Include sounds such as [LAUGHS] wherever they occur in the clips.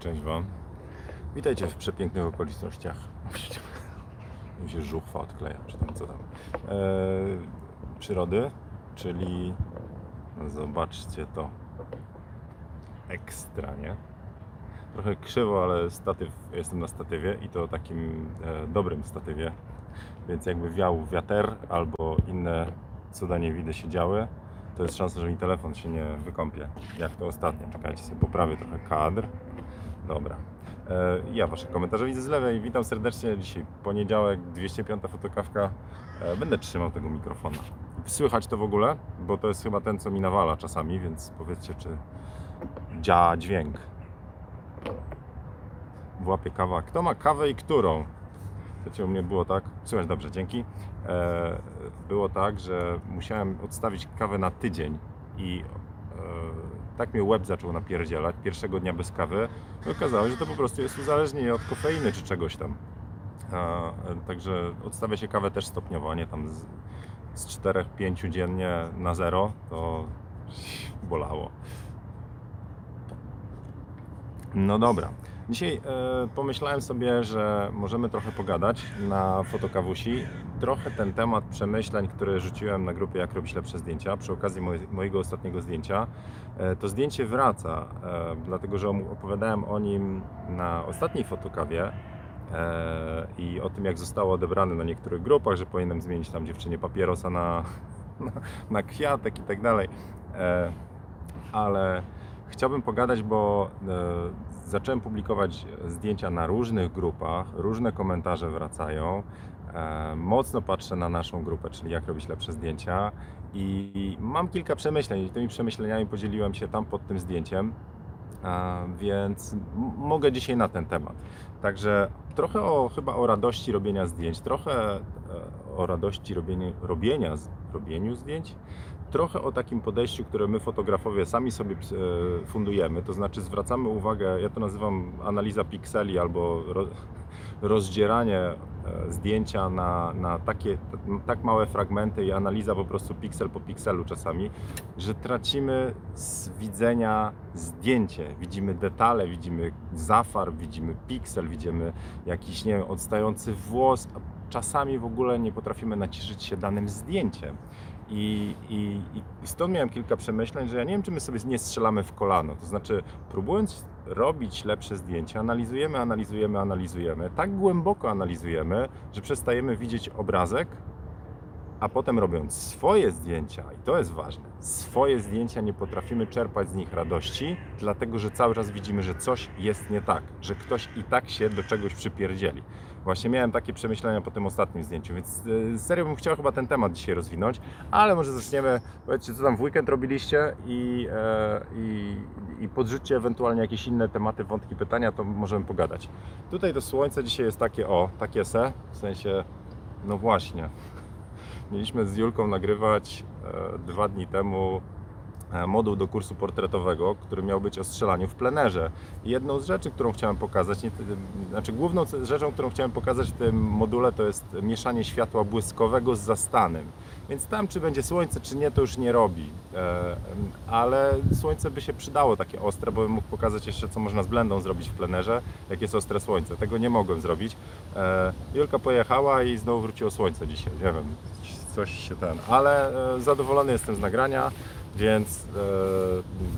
Cześć Wam. Witajcie w przepięknych okolicznościach. Mi się żuchwa odkleja, czy tam co tam. E, przyrody, czyli zobaczcie to. Ekstra, nie? Trochę krzywo, ale statyw, jestem na statywie i to takim e, dobrym statywie. Więc jakby wiał wiater albo inne cuda nie widzę się działy, to jest szansa, że mi telefon się nie wykąpie. Jak to ostatnio. Czekajcie sobie, poprawię trochę kadr. Dobra. E, Ja Wasze komentarze widzę z lewej. Witam serdecznie. Dzisiaj poniedziałek, 205 fotokawka. E, Będę trzymał tego mikrofona. Słychać to w ogóle? Bo to jest chyba ten, co mi nawala czasami, więc powiedzcie, czy działa dźwięk. Włapie kawa. Kto ma kawę i którą? Wiecie, u mnie było tak. Słychać dobrze, dzięki. E, Było tak, że musiałem odstawić kawę na tydzień i tak mnie łeb zaczął napierdzielać pierwszego dnia bez kawy. I okazało się, że to po prostu jest uzależnienie od kofeiny czy czegoś tam. Także odstawia się kawę też stopniowo, a nie tam z, z 4-5 dziennie na zero, to bolało. No dobra. Dzisiaj e, pomyślałem sobie, że możemy trochę pogadać na fotokawusi. Trochę ten temat przemyśleń, które rzuciłem na grupie Jak robić lepsze zdjęcia przy okazji moj, mojego ostatniego zdjęcia. E, to zdjęcie wraca, e, dlatego że opowiadałem o nim na ostatniej fotokawie e, i o tym, jak zostało odebrane na niektórych grupach, że powinienem zmienić tam dziewczynie papierosa na, [LAUGHS] na, na kwiatek i tak dalej. Ale chciałbym pogadać, bo zacząłem publikować zdjęcia na różnych grupach, różne komentarze wracają. E, mocno patrzę na naszą grupę, czyli jak robić lepsze zdjęcia. I mam kilka przemyśleń, i tymi przemyśleniami podzieliłem się tam pod tym zdjęciem, a, więc mogę dzisiaj na ten temat. Także trochę o, chyba o radości robienia zdjęć, trochę e, o radości robienia, robienia, robieniu zdjęć, trochę o takim podejściu, które my fotografowie sami sobie e, fundujemy, to znaczy zwracamy uwagę, ja to nazywam analiza pikseli albo ro, rozdzieranie e, zdjęcia na, na takie tak małe fragmenty i analiza po prostu piksel po pikselu czasami, że tracimy z widzenia zdjęcie, widzimy detale, widzimy zafar, widzimy piksel, widzimy jakiś, nie wiem, odstający włos, czasami w ogóle nie potrafimy nacieszyć się danym zdjęciem. I, i, I stąd miałem kilka przemyśleń, że ja nie wiem, czy my sobie nie strzelamy w kolano. To znaczy, próbując robić lepsze zdjęcia, analizujemy, analizujemy, analizujemy, tak głęboko analizujemy, że przestajemy widzieć obrazek, a potem robiąc swoje zdjęcia, i to jest ważne, swoje zdjęcia nie potrafimy czerpać z nich radości, dlatego że cały czas widzimy, że coś jest nie tak, że ktoś i tak się do czegoś przypierdzieli. Właśnie miałem takie przemyślenia po tym ostatnim zdjęciu, więc e, serio bym chciał chyba ten temat dzisiaj rozwinąć, ale może zaczniemy, powiedzcie co tam w weekend robiliście i, e, i, i podrzućcie ewentualnie jakieś inne tematy, wątki, pytania, to możemy pogadać. Tutaj to słońce dzisiaj jest takie, o, takie se, w sensie, no właśnie, Mieliśmy z Julką nagrywać e, dwa dni temu e, moduł do kursu portretowego, który miał być o strzelaniu w plenerze. I jedną z rzeczy, którą chciałem pokazać, nie, znaczy główną rzeczą, którą chciałem pokazać w tym module, to jest mieszanie światła błyskowego z zastanym. Więc tam, czy będzie słońce, czy nie, to już nie robi. E, ale słońce by się przydało takie ostre, bo bym mógł pokazać jeszcze, co można z blendą zrobić w plenerze, jak jest ostre słońce. Tego nie mogłem zrobić. Julka pojechała i znowu wróciło słońce dzisiaj. Nie wiem, coś się ten. Ale e, zadowolony jestem z nagrania, więc e,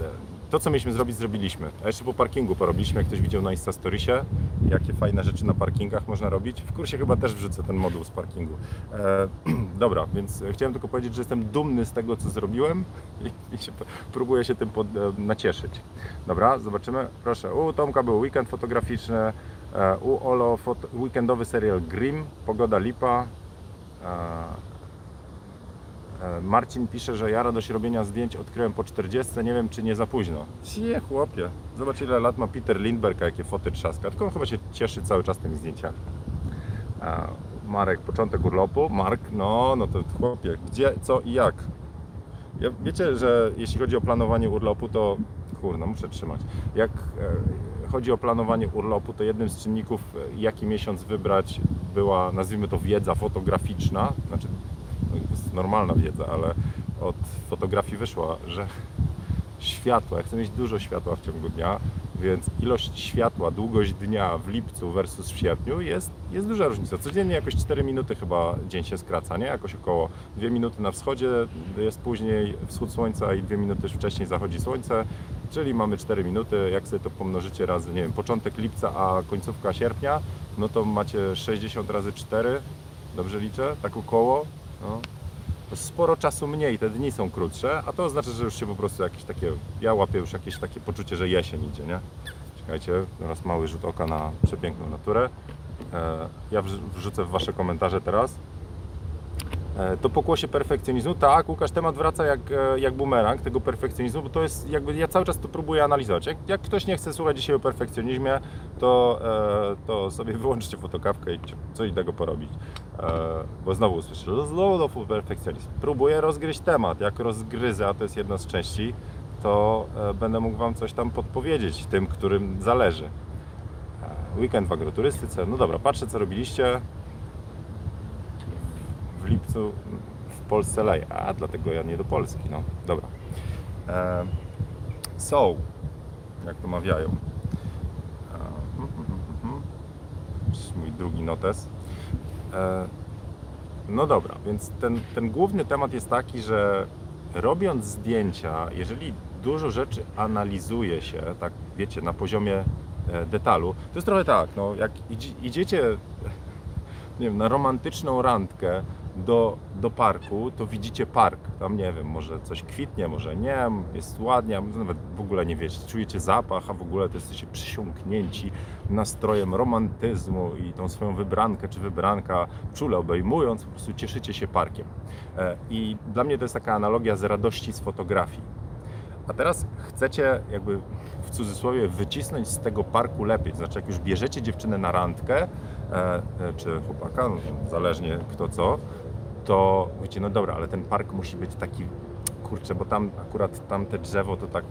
to, co mieliśmy zrobić, zrobiliśmy. A jeszcze po parkingu porobiliśmy, jak ktoś widział na Instastoriesie, jakie fajne rzeczy na parkingach można robić. W kursie chyba też wrzucę ten moduł z parkingu. E, [CLEARS THROAT] dobra, więc chciałem tylko powiedzieć, że jestem dumny z tego, co zrobiłem [LAUGHS] i, i się, próbuję się tym pod, e, nacieszyć. Dobra, zobaczymy. Proszę, u Tomka był weekend fotograficzny, e, u Olo weekendowy serial Grimm, pogoda lipa. E, Marcin pisze, że ja radość robienia zdjęć odkryłem po 40, nie wiem czy nie za późno. Sie, chłopie. Zobacz ile lat ma Peter Lindbergh, a jakie foty trzaska. Tylko on chyba się cieszy cały czas tymi zdjęciami. Marek, początek urlopu. Mark, no, no to chłopie, gdzie, co i jak? Ja, wiecie, że jeśli chodzi o planowanie urlopu, to kurno, muszę trzymać. Jak e, chodzi o planowanie urlopu, to jednym z czynników, e, jaki miesiąc wybrać, była, nazwijmy to, wiedza fotograficzna. Znaczy, to jest normalna wiedza, ale od fotografii wyszła, że światła. Ja chcę mieć dużo światła w ciągu dnia, więc ilość światła, długość dnia w lipcu versus w sierpniu jest, jest duża różnica. Codziennie jakoś 4 minuty chyba dzień się skraca, nie? Jakoś około 2 minuty na wschodzie jest później wschód słońca i 2 minuty wcześniej zachodzi słońce, czyli mamy 4 minuty. Jak sobie to pomnożycie razy, nie wiem, początek lipca, a końcówka sierpnia, no to macie 60 razy 4, dobrze liczę? Tak około. No. Sporo czasu mniej, te dni są krótsze, a to oznacza, że już się po prostu jakieś takie, ja łapię już jakieś takie poczucie, że jesień idzie, nie? Czekajcie, teraz mały rzut oka na przepiękną naturę. E, ja wrz- wrzucę w Wasze komentarze teraz. E, To pokłosie perfekcjonizmu, tak, Łukasz, temat wraca jak, e, jak bumerang tego perfekcjonizmu, bo to jest jakby, ja cały czas to próbuję analizować. Jak, jak ktoś nie chce słuchać dzisiaj o perfekcjonizmie, to, e, to sobie [LAUGHS] wyłączcie fotokawkę i co innego porobić. Bo znowu usłyszę, że znowu to perfekcjonizm. Próbuję rozgryźć temat, jak rozgryzę, a to jest jedna z części, to będę mógł Wam coś tam podpowiedzieć, tym, którym zależy. Weekend w agroturystyce, no dobra, patrzę co robiliście, lipcu w Polsce leje, a dlatego ja nie do Polski, no dobra. E, so, jak to mawiają. E, hmm. To jest mój drugi notes. E, no dobra, więc ten, ten główny temat jest taki, że robiąc zdjęcia, jeżeli dużo rzeczy analizuje się, tak wiecie, na poziomie detalu, to jest trochę tak, no jak idzi- idziecie nie wiem, na romantyczną randkę do, do parku, to widzicie park. Tam nie wiem, może coś kwitnie, może nie, jest ładnie, nawet w ogóle nie wiecie, czujecie zapach, a w ogóle to jesteście przysiągnięci nastrojem romantyzmu i tą swoją wybrankę czy wybranka czule obejmując, po prostu cieszycie się parkiem. E, I dla mnie to jest taka analogia z radości z fotografii. A teraz chcecie jakby w cudzysłowie wycisnąć z tego parku lepiej. Znaczy jak już bierzecie dziewczynę na randkę, e, e, czy chłopaka, no, zależnie kto co, to wiecie, no dobra, ale ten park musi być taki, kurczę, bo tam akurat tam te drzewo to tak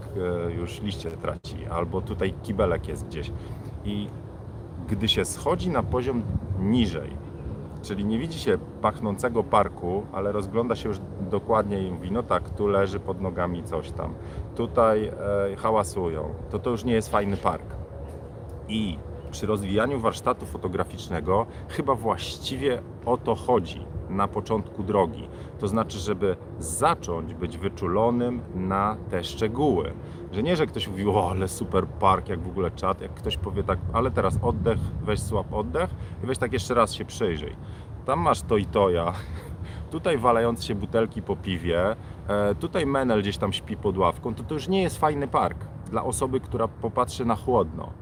e, już liście traci, albo tutaj kibelek jest gdzieś. I gdy się schodzi na poziom niżej, czyli nie widzi się pachnącego parku, ale rozgląda się już dokładnie i mówi, no tak, tu leży pod nogami coś tam, tutaj e, hałasują, to to już nie jest fajny park. I przy rozwijaniu warsztatu fotograficznego chyba właściwie o to chodzi na początku drogi. To znaczy, żeby zacząć być wyczulonym na te szczegóły. Że nie, że ktoś mówi, o ale super park, jak w ogóle czat, jak ktoś powie tak, ale teraz oddech, weź słab oddech i weź tak jeszcze raz się przyjrzyj. Tam masz to i to ja, [LAUGHS] tutaj walając się butelki po piwie, e, tutaj menel gdzieś tam śpi pod ławką, to to już nie jest fajny park dla osoby, która popatrzy na chłodno.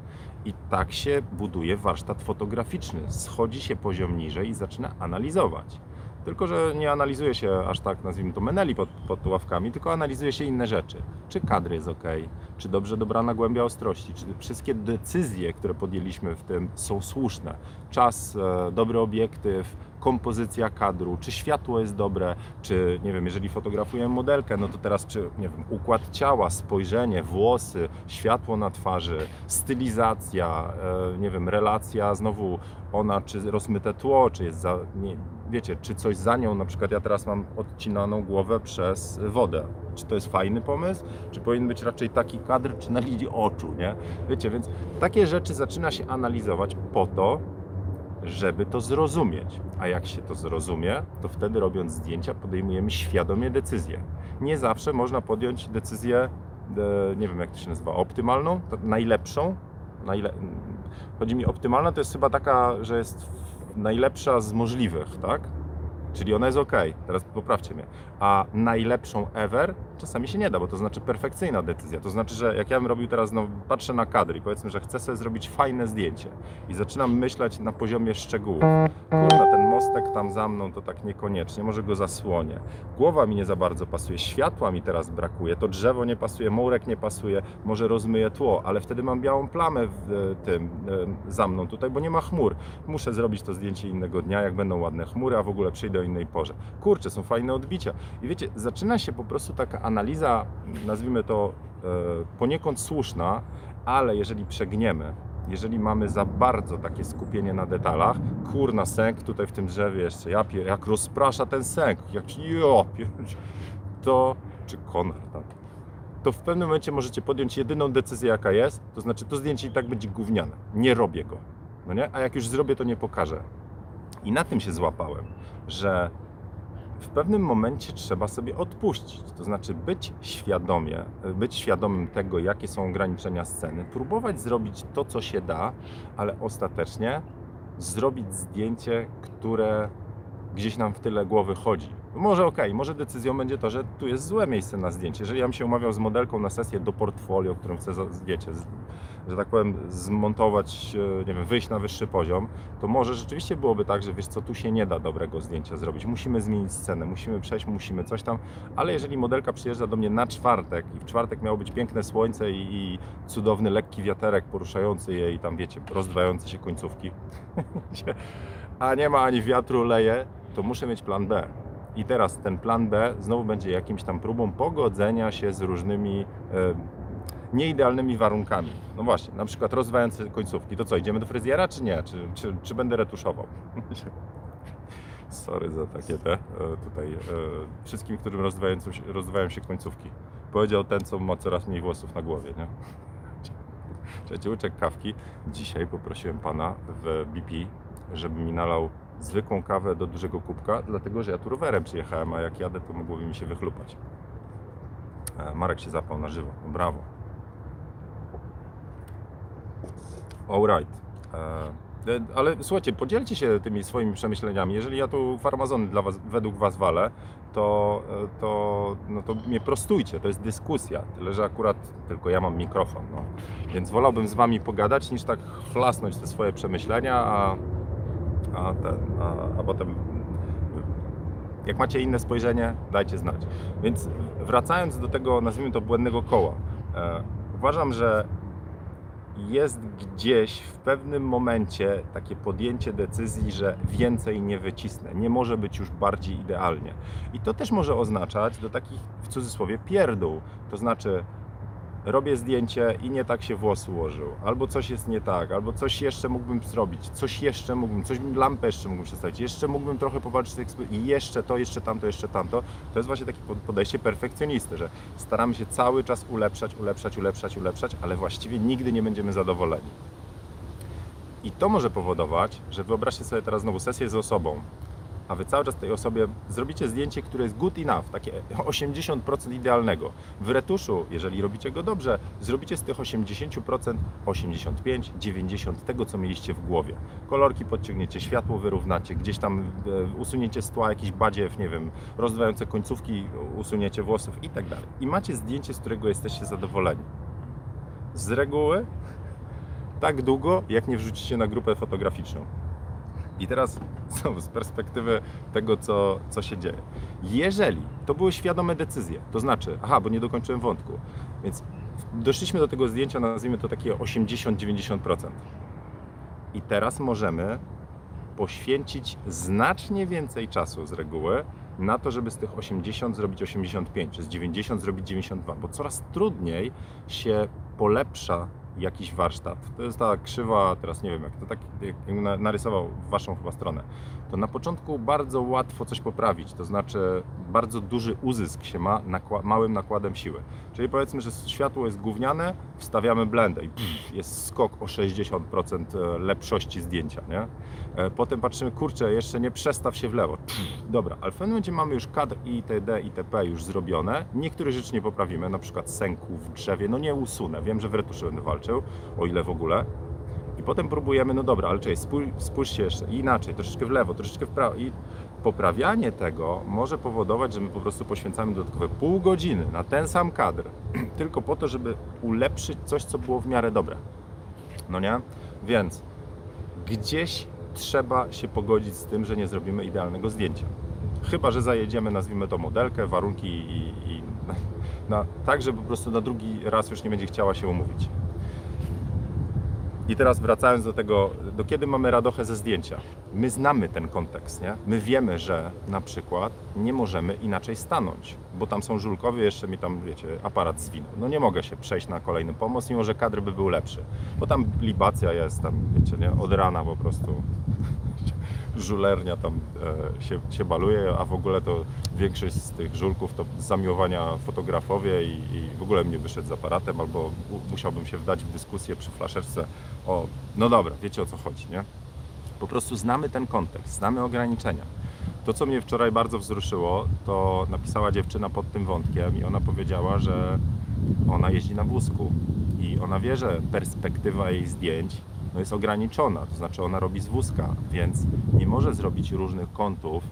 I tak się buduje warsztat fotograficzny. Schodzi się poziom niżej i zaczyna analizować. Tylko, że nie analizuje się aż tak, nazwijmy to, meneli pod, pod ławkami, tylko analizuje się inne rzeczy. Czy kadr jest ok, czy dobrze dobrana głębia ostrości, czy wszystkie decyzje, które podjęliśmy w tym są słuszne. Czas, e, dobry obiektyw, kompozycja kadru, czy światło jest dobre, czy nie wiem, jeżeli fotografujemy modelkę, no to teraz czy nie wiem, układ ciała, spojrzenie, włosy, światło na twarzy, stylizacja, e, nie wiem, relacja znowu ona, czy rozmyte tło, czy jest za, nie, wiecie, czy coś za nią, na przykład ja teraz mam odcinaną głowę przez wodę. Czy to jest fajny pomysł, czy powinien być raczej taki kadr, czy na linii oczu, nie? Wiecie, więc takie rzeczy zaczyna się analizować po to, żeby to zrozumieć. A jak się to zrozumie, to wtedy robiąc zdjęcia podejmujemy świadomie decyzję. Nie zawsze można podjąć decyzję, e, nie wiem jak to się nazywa, optymalną, najlepszą. Najle... Chodzi mi optymalna to jest chyba taka, że jest najlepsza z możliwych, tak? Czyli ona jest ok, teraz poprawcie mnie. A najlepszą ever czasami się nie da, bo to znaczy perfekcyjna decyzja. To znaczy, że jak ja bym robił teraz, no patrzę na kadr i powiedzmy, że chcę sobie zrobić fajne zdjęcie i zaczynam myśleć na poziomie szczegółów. Kurna, ten mostek tam za mną to tak niekoniecznie, może go zasłonię. Głowa mi nie za bardzo pasuje, światła mi teraz brakuje, to drzewo nie pasuje, murek nie pasuje, może rozmyję tło, ale wtedy mam białą plamę w e, tym e, za mną tutaj, bo nie ma chmur. Muszę zrobić to zdjęcie innego dnia, jak będą ładne chmury, a w ogóle przyjdę o innej porze. Kurczę, są fajne odbicia. I wiecie, zaczyna się po prostu taka analiza, nazwijmy to e, poniekąd słuszna, ale jeżeli przegniemy, jeżeli mamy za bardzo takie skupienie na detalach, kurna sęk tutaj w tym drzewie jeszcze, ja pier, jak rozprasza ten sęk, jak jo, pier, to, czy konar tam, to w pewnym momencie możecie podjąć jedyną decyzję, jaka jest, to znaczy to zdjęcie i tak będzie gówniane. Nie robię go. No nie? A jak już zrobię, to nie pokażę. I na tym się złapałem, że w pewnym momencie trzeba sobie odpuścić. To znaczy być świadomie, być świadomym tego, jakie są ograniczenia sceny, próbować zrobić to, co się da, ale ostatecznie zrobić zdjęcie, które gdzieś nam w tyle głowy chodzi. Może okej, może decyzją będzie to, że tu jest złe miejsce na zdjęcie. Jeżeli ja bym się umawiał z modelką na sesję do portfolio, którą chcę, wiecie, że tak powiem, zmontować, e, nie wiem, wyjść na wyższy poziom, to może rzeczywiście byłoby tak, że wiesz co, tu się nie da dobrego zdjęcia zrobić. Musimy zmienić scenę, musimy przejść, musimy coś tam, ale jeżeli modelka przyjeżdża do mnie na czwartek i w czwartek miało być piękne słońce i, i cudowny, lekki wiaterek poruszający je i tam, wiecie, rozdwające się końcówki, [LAUGHS] a nie ma ani wiatru, leje, to muszę mieć plan B. I teraz ten plan B znowu będzie jakimś tam próbą pogodzenia się z różnymi e, nieidealnymi warunkami. No właśnie, na przykład rozwijające końcówki. To co, idziemy do fryzjera czy nie? Czy, czy, czy będę retuszował? [LAUGHS] Sorry za takie te e, tutaj e, wszystkim, którym rozwijają się, końcówki. Powiedział ten, co ma coraz mniej włosów na głowie, nie? [LAUGHS] Słuchajcie, łyczek kawki. Dzisiaj poprosiłem pana w BP, żeby mi nalał zwykłą kawę do dużego kubka, dlatego że ja tu rowerem przyjechałem, a jak jadę, to mogłoby mi się wychlupać. E, Marek się zapał na żywo. Brawo. Alright. E, e, Ale słuchajcie, podzielcie się tymi swoimi przemyśleniami. Jeżeli ja tu farmazony dla was, według Was walę, to, e, to, no to mnie prostujcie. To jest dyskusja. Tyle, że akurat tylko ja mam mikrofon. No. Więc wolałbym z Wami pogadać, niż tak flasnąć te swoje przemyślenia, a, a, ten, a, a potem jak macie inne spojrzenie, dajcie znać. Więc wracając do tego, nazwijmy to błędnego koła, e, uważam, że jest gdzieś w pewnym momencie takie podjęcie decyzji, że więcej nie wycisnę, nie może być już bardziej idealnie. I to też może oznaczać do takich w cudzysłowie pierdół. To znaczy, robię zdjęcie i nie tak się włos ułożył, albo coś jest nie tak, albo coś jeszcze mógłbym zrobić, coś jeszcze mógłbym, coś lampę jeszcze mógłbym przestawić, jeszcze mógłbym trochę powalczyć i jeszcze to, jeszcze tamto, jeszcze tamto. To jest właśnie takie pod- podejście perfekcjonisty, że staramy się cały czas ulepszać, ulepszać, ulepszać, ulepszać, ale właściwie nigdy nie będziemy zadowoleni. I to może powodować, że wyobraźcie sobie teraz znowu sesję z osobą, a wy cały czas tej osobie zrobicie zdjęcie, które jest good enough, takie 80% idealnego. W retuszu, jeżeli robicie go dobrze, zrobicie z tych 80% 85, 90 tego, co mieliście w głowie. Kolorki podciągniecie, światło wyrównacie, gdzieś tam e, usunięcie z tła jakiś badziew, nie wiem, rozdwające końcówki, usunięcie włosów i tak dalej. I macie zdjęcie, z którego jesteście zadowoleni. Z reguły tak długo, jak nie wrzucicie na grupę fotograficzną. I teraz [LAUGHS] znowu z perspektywy tego, co, co się dzieje. Jeżeli to były świadome decyzje, to znaczy, aha, bo nie dokończyłem wątku, więc doszliśmy do tego zdjęcia, nazwijmy to takie 80-90%. I teraz możemy poświęcić znacznie więcej czasu z reguły na to, żeby z tych 80 zrobić 85, czy z 90 zrobić 92, bo coraz trudniej się polepsza jakiś warsztat. To jest ta krzywa, teraz nie wiem, jak to tak jak na- narysował w waszą chyba stronę. To na początku bardzo łatwo coś poprawić, to znaczy bardzo duży uzysk się ma nakła- małym nakładem siły. Czyli powiedzmy, że światło jest gówniane, wstawiamy blendę i pff, jest skok o 60% lepszości zdjęcia, nie? E, Potem patrzymy, kurczę, jeszcze nie przestaw się w lewo. Dobra, ale w pewnym momencie mamy już kadr itd. itp. już zrobione. Niektórych rzeczy nie poprawimy, na przykład sęku w drzewie, no nie usunę. Wiem, że w retuszu będę walczył, o ile w ogóle. I potem próbujemy, no dobra, ale czekaj, spój- spójrzcie jeszcze inaczej, troszeczkę w lewo, troszeczkę w prawo. I poprawianie tego może powodować, że my po prostu poświęcamy dodatkowe pół godziny na ten sam kadr, [CLEARS THROAT] tylko po to, żeby ulepszyć coś, co było w miarę dobre. No nie? Więc gdzieś trzeba się pogodzić z tym, że nie zrobimy idealnego zdjęcia. Chyba, że zajedziemy, nazwijmy to modelkę, warunki i, i na, tak, że po prostu na drugi raz już nie będzie chciała się umówić. I teraz wracając do tego, do kiedy mamy radochę ze zdjęcia. My znamy ten kontekst, nie? My wiemy, że na przykład nie możemy inaczej stanąć, bo tam są żulkowie, jeszcze mi tam, wiecie, aparat zwinął. No nie mogę się przejść na kolejny pomost, mimo że kadr by był lepszy. Bo tam libacja jest, tam, wiecie, nie? Od rana po prostu [LAUGHS] żulernia tam e, się, się baluje, a w ogóle to większość z tych żulków to zamiłowania fotografowie i, i w ogóle mnie wyszedł z aparatem, albo u- musiałbym się wdać w dyskusję przy flaszeczce o, no dobra, wiecie o co chodzi, nie? Po prostu znamy ten kontekst, znamy ograniczenia. To, co mnie wczoraj bardzo wzruszyło, to napisała dziewczyna pod tym wątkiem i ona powiedziała, że ona jeździ na wózku i ona wie, że perspektywa jej zdjęć no jest ograniczona, to znaczy ona robi z wózka, więc nie może zrobić różnych kątów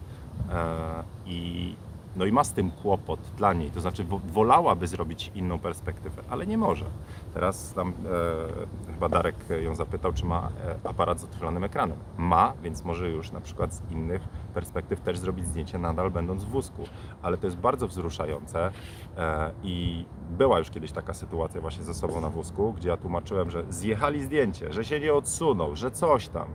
e, i, no i ma z tym kłopot dla niej, to znaczy wo- wolałaby zrobić inną perspektywę, ale nie może. Teraz tam e, chyba Darek ją zapytał, czy ma e, aparat z odchylonym ekranem. Ma, więc może już na przykład z innych perspektyw też zrobić zdjęcie nadal będąc w wózku, ale to jest bardzo wzruszające e, i była już kiedyś taka sytuacja właśnie ze sobą na wózku, gdzie ja tłumaczyłem, że zjechali zdjęcie, że się nie odsunął, że coś tam.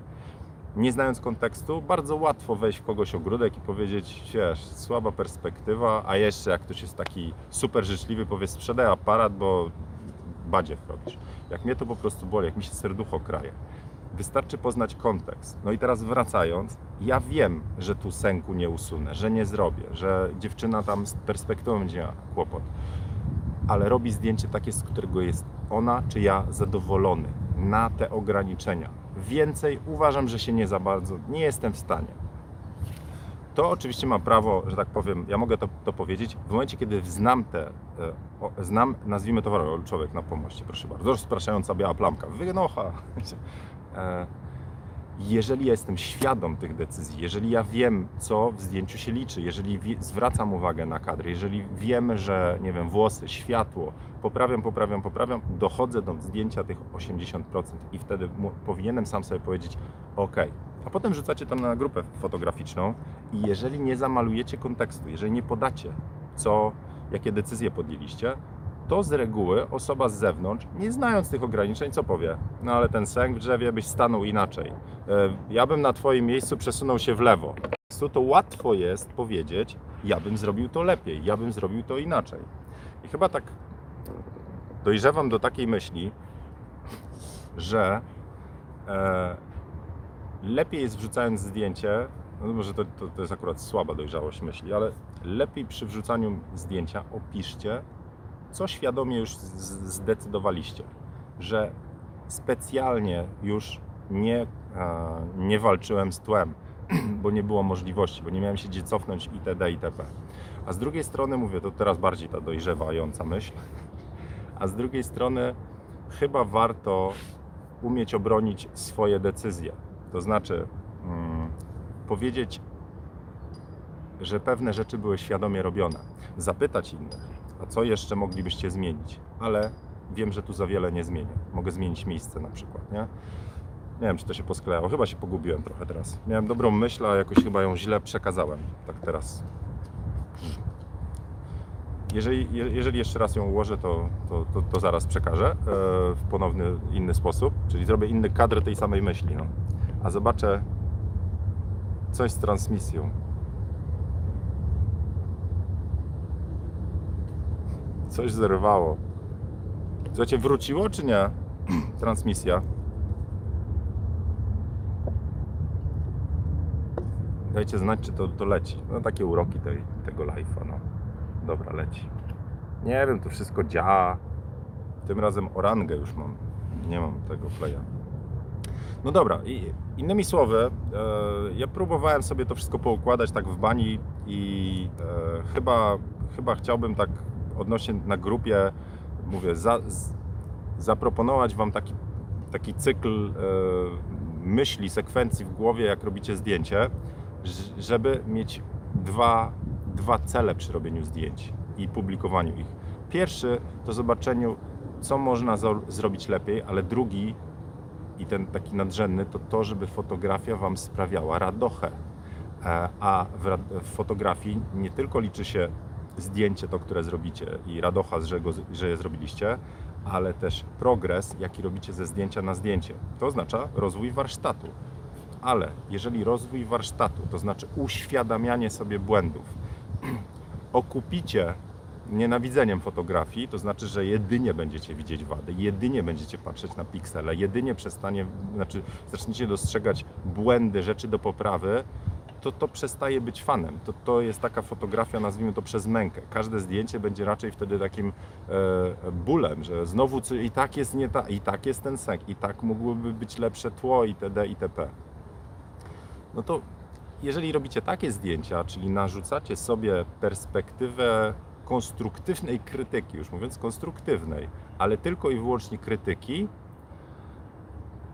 Nie znając kontekstu, bardzo łatwo wejść w kogoś ogródek i powiedzieć, wiesz, słaba perspektywa, a jeszcze jak ktoś jest taki super życzliwy, powie sprzedaj aparat, bo badziew robisz. Jak mnie to po prostu boli, jak mi się serducho kraje. Wystarczy poznać kontekst. No i teraz wracając, ja wiem, że tu sęku nie usunę, że nie zrobię, że dziewczyna tam z perspektywą będzie miała kłopot, ale robi zdjęcie takie, z którego jest ona czy ja zadowolony na te ograniczenia. Więcej uważam, że się nie za bardzo, nie jestem w stanie. To oczywiście ma prawo, że tak powiem, ja mogę to, to powiedzieć, w momencie, kiedy znam te, e, znam, nazwijmy to o, człowiek na pomoście, proszę bardzo, rozpraszająca biała plamka, wynocha. [LAUGHS] Jeżeli ja jestem świadom tych decyzji, jeżeli ja wiem, co w zdjęciu się liczy, jeżeli zwracam uwagę na kadry, jeżeli wiem, że, nie wiem, włosy, światło, poprawiam, poprawiam, poprawiam, dochodzę do zdjęcia tych 80% i wtedy powinienem sam sobie powiedzieć, ok, a potem rzucacie tam na grupę fotograficzną i jeżeli nie zamalujecie kontekstu, jeżeli nie podacie, co, jakie decyzje podjęliście, to z reguły osoba z zewnątrz, nie znając tych ograniczeń, co powie? No ale ten sęk w drzewie byś stanął inaczej. E, Ja bym na Twoim miejscu przesunął się w lewo. To łatwo jest powiedzieć, ja bym zrobił to lepiej, ja bym zrobił to inaczej. I chyba tak dojrzewam do takiej myśli, że e, lepiej jest wrzucając zdjęcie, no może to, to, to jest akurat słaba dojrzałość myśli, ale lepiej przy wrzucaniu zdjęcia opiszcie, co świadomie już zdecydowaliście, że specjalnie już nie, e, nie walczyłem z tłem, [CLEARS THROAT] bo nie było możliwości, bo nie miałem się gdzie cofnąć itd. itp. A z drugiej strony mówię, to teraz bardziej ta dojrzewająca myśl, [LAUGHS] a z drugiej strony chyba warto umieć obronić swoje decyzje. To znaczy mm, powiedzieć, że pewne rzeczy były świadomie robione, zapytać innych, a co jeszcze moglibyście zmienić, ale wiem, że tu za wiele nie zmienię. Mogę zmienić miejsce na przykład, nie? Nie wiem, czy to się posklejało. Chyba się pogubiłem trochę teraz. Miałem dobrą myśl, a jakoś chyba ją źle przekazałem. Tak teraz. Jeżeli, je- jeżeli jeszcze raz ją ułożę, to, to, to, to zaraz przekażę e, w ponowny, inny sposób. Czyli zrobię inny kadr tej samej myśli. No. A zobaczę coś z transmisją. Coś zerwało. Słuchajcie, wróciło czy nie? [CLEARS THROAT] Transmisja. Dajcie znać, czy to, to leci. No takie uroki tej, tego live'a, no. Dobra, leci. Nie wiem, to wszystko działa. Tym razem orangę już mam. Nie mam tego playa. No dobra, i innymi słowy, e, ja próbowałem sobie to wszystko poukładać tak w bani i e, chyba, chyba chciałbym tak odnośnie na grupie, mówię, za, z, zaproponować Wam taki, taki cykl e, myśli, sekwencji w głowie, jak robicie zdjęcie, żeby mieć dwa, dwa cele przy robieniu zdjęć i publikowaniu ich. Pierwszy to zobaczeniu, co można zrobić lepiej, ale drugi i ten taki nadrzędny to to, żeby fotografia Wam sprawiała radochę. E, A w, w fotografii nie tylko liczy się zdjęcie to, które zrobicie i radocha, że, go, że je zrobiliście, ale też progres, jaki robicie ze zdjęcia na zdjęcie. To oznacza rozwój warsztatu. Ale jeżeli rozwój warsztatu, to znaczy uświadamianie sobie błędów, [CLEARS THROAT] okupicie nienawidzeniem fotografii, to znaczy, że jedynie będziecie widzieć wady, jedynie będziecie patrzeć na piksele, jedynie przestanie, znaczy zaczniecie dostrzegać błędy, rzeczy do poprawy, to to przestaje być fanem. To, to jest taka fotografia, nazwijmy to przez mękę. Każde zdjęcie będzie raczej wtedy takim e, bólem, że znowu co, i tak jest nie ta, i tak jest ten sęk, i tak mogłoby być lepsze tło itd. itp. No to jeżeli robicie takie zdjęcia, czyli narzucacie sobie perspektywę konstruktywnej krytyki, już mówiąc konstruktywnej, ale tylko i wyłącznie krytyki,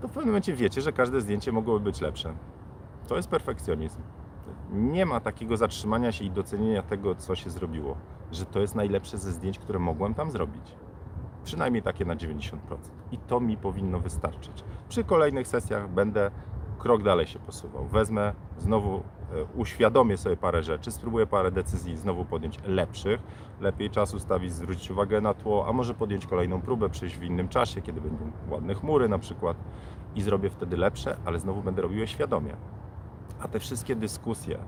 to w pewnym momencie wiecie, że każde zdjęcie mogłoby być lepsze. To jest perfekcjonizm. Nie ma takiego zatrzymania się i docenienia tego, co się zrobiło, że to jest najlepsze ze zdjęć, które mogłem tam zrobić. Przynajmniej takie na 90%. I to mi powinno wystarczyć. Przy kolejnych sesjach będę krok dalej się posuwał. Wezmę, znowu e, uświadomię sobie parę rzeczy, spróbuję parę decyzji znowu podjąć lepszych. Lepiej czas ustawić, zwrócić uwagę na tło, a może podjąć kolejną próbę, przyjść w innym czasie, kiedy będą ładne chmury na przykład i zrobię wtedy lepsze, ale znowu będę robił je świadomie. A te wszystkie dyskusje,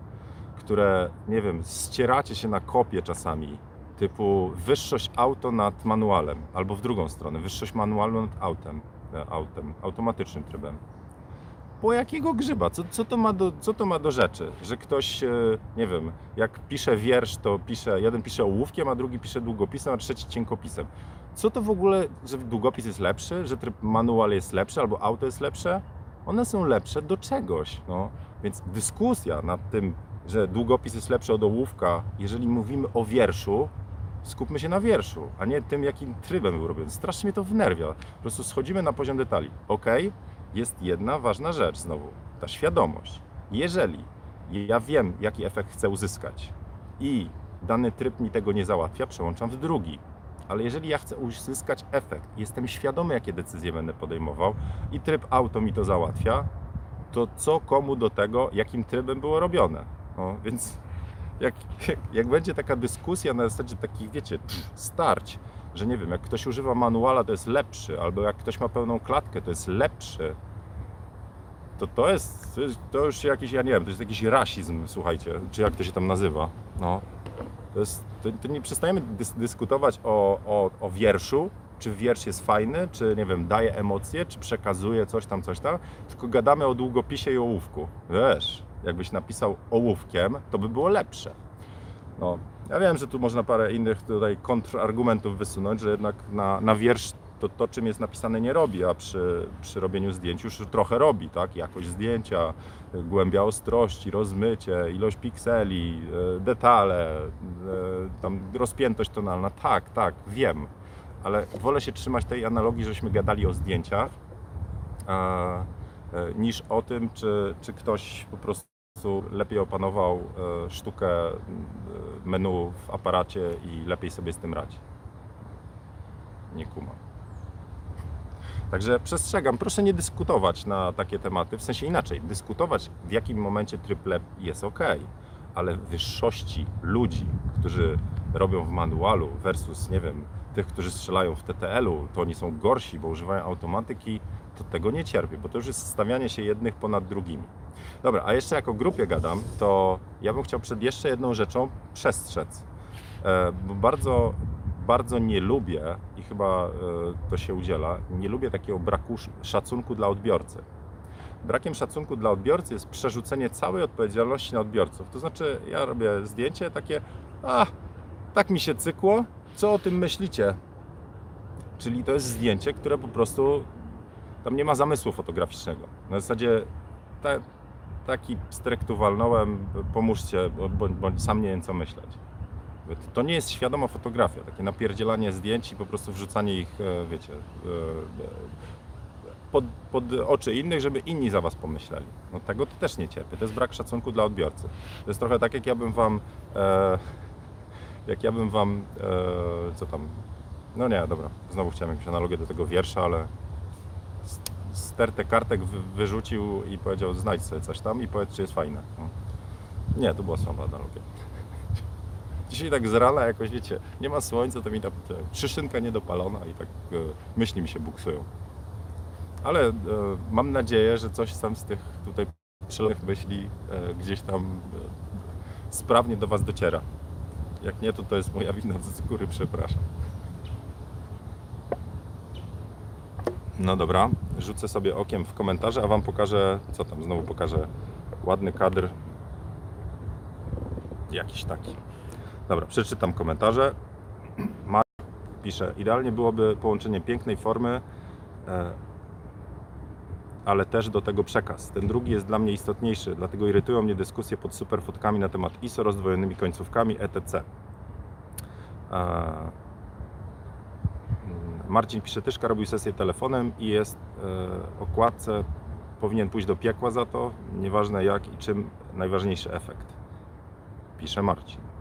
które, nie wiem, ścieracie się na kopie czasami, typu wyższość auto nad manualem, albo w drugą stronę, wyższość manualu nad autem, e, autem automatycznym trybem. Po jakiego grzyba? Co, co, to ma do, co to ma do rzeczy? Że ktoś, e, nie wiem, jak pisze wiersz, to pisze, jeden pisze ołówkiem, a drugi pisze długopisem, a trzeci cienkopisem. Co to w ogóle, że długopis jest lepszy, że tryb manual jest lepszy, albo auto jest lepsze? One są lepsze do czegoś. No. Więc dyskusja nad tym, że długopis jest lepszy od ołówka, jeżeli mówimy o wierszu, skupmy się na wierszu, a nie tym, jakim trybem był robiony. Strasznie mnie to wnerwia. Po prostu schodzimy na poziom detali. Ok, jest jedna ważna rzecz znowu, ta świadomość. Jeżeli ja wiem, jaki efekt chcę uzyskać i dany tryb mi tego nie załatwia, przełączam w drugi. Ale jeżeli ja chcę uzyskać efekt, jestem świadomy, jakie decyzje będę podejmował i tryb auto mi to załatwia, to co komu do tego, jakim trybem było robione. No, więc jak, jak, jak będzie taka dyskusja na zasadzie takich, wiecie, starć, że nie wiem, jak ktoś używa manuala, to jest lepszy, albo jak ktoś ma pełną klatkę, to jest lepszy, to to jest, to jest- to już jakiś, ja nie wiem, to jest jakiś rasizm, słuchajcie, czy jak to się tam nazywa. No. To, jest, to, to nie przestajemy dys, dyskutować o, o, o wierszu, czy wiersz jest fajny, czy nie wiem, daje emocje, czy przekazuje coś tam, coś tam, tylko gadamy o długopisie i ołówku. Wiesz, jakbyś napisał ołówkiem, to by było lepsze. No, ja wiem, że tu można parę innych tutaj kontrargumentów wysunąć, że jednak na, na wiersz to, to, czym jest napisane, nie robi, a przy, przy robieniu zdjęć już trochę robi, tak? Jakość zdjęcia, głębia ostrości, rozmycie, ilość pikseli, e, detale, e, tam rozpiętość tonalna. Tak, tak, wiem, ale wolę się trzymać tej analogii, żeśmy gadali o zdjęciach, e, niż o tym, czy, czy ktoś po prostu lepiej opanował sztukę menu w aparacie i lepiej sobie z tym radzi. Nie kumam. Także przestrzegam, proszę nie dyskutować na takie tematy, w sensie inaczej, dyskutować w jakim momencie tryb lep jest ok, ale wyższości ludzi, którzy robią w manualu versus, nie wiem, tych, którzy strzelają w TTL-u, to oni są gorsi, bo używają automatyki, to tego nie cierpię, bo to już jest stawianie się jednych ponad drugimi. Dobra, a jeszcze jako grupie gadam, to ja bym chciał przed jeszcze jedną rzeczą przestrzec. E, Bo bardzo, bardzo nie lubię i chyba e, to się udziela, nie lubię takiego braku sz- szacunku dla odbiorcy. Brakiem szacunku dla odbiorcy jest przerzucenie całej odpowiedzialności na odbiorców. To znaczy, ja robię zdjęcie takie, a tak mi się cykło, co o tym myślicie? Czyli to jest zdjęcie, które po prostu tam nie ma zamysłu fotograficznego. Na zasadzie ta, taki pstryk tu walnąłem, pomóżcie, bo, bo, bo sam nie wiem co myśleć. To- nie jest świadoma fotografia, takie napierdzielanie zdjęć i po prostu wrzucanie ich, e, wiecie, e, e, pod, pod oczy innych, żeby inni za was pomyśleli. No tego to też nie cierpię. To jest brak szacunku dla odbiorcy. To jest trochę tak, jak ja bym wam, jak ja bym wam, co tam, no nie, dobra, znowu chciałem jakąś analogię do tego wiersza, ale stertę kartek wy, wyrzucił i powiedział znajdź sobie coś tam i powiedz, czy jest fajne. No. Nie, to była słaba analogia. Dzisiaj tak z rana jakoś, wiecie, nie ma słońca, to mi ta ta przyszynka niedopalona i tak e, myśli mi się buksują. Ale e, mam nadzieję, że coś tam z tych tutaj przelonych myśli e, gdzieś tam e, sprawnie do Was dociera. Jak nie, to to jest moja wina z góry, przepraszam. No dobra, rzucę sobie okiem w komentarze, a Wam pokażę, co tam, znowu pokażę ładny kadr. Jakiś taki. Dobra, przeczytam komentarze. Mark pisze, idealnie byłoby połączenie pięknej formy, e, ale też do tego przekaz. Ten drugi jest dla mnie istotniejszy, dlatego irytują mnie dyskusje pod super fotkami na temat ISO, rozdwojonymi końcówkami, etc. E, mm, Marcin pisze, Tyszka robił sesję telefonem i jest e, okładce, powinien pójść do piekła za to, nieważne jak i czym, najważniejszy efekt. Pisze Marcin.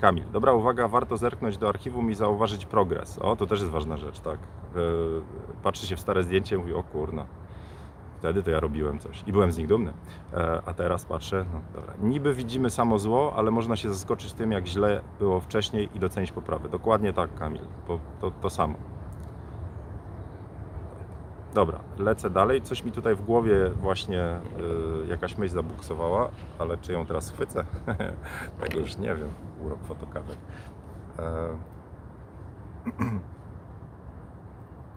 Kamil, dobra uwaga, warto zerknąć do archiwum i zauważyć progres. O, to też jest ważna rzecz, tak. Yy, patrzy się w stare zdjęcie i mówi, o kurna, wtedy to ja robiłem coś i byłem z nich dumny. E, a teraz patrzę, no dobra, niby widzimy samo zło, ale można się zaskoczyć tym, jak źle było wcześniej i docenić poprawy. Dokładnie tak, Kamil, bo to, to samo. Dobra, lecę dalej. Coś mi tutaj w głowie właśnie y, jakaś myśl zabuksowała, ale czy ją teraz chwycę? [LAUGHS] Tego już nie wiem. Urok fotokawek. E... [CLEARS THROAT]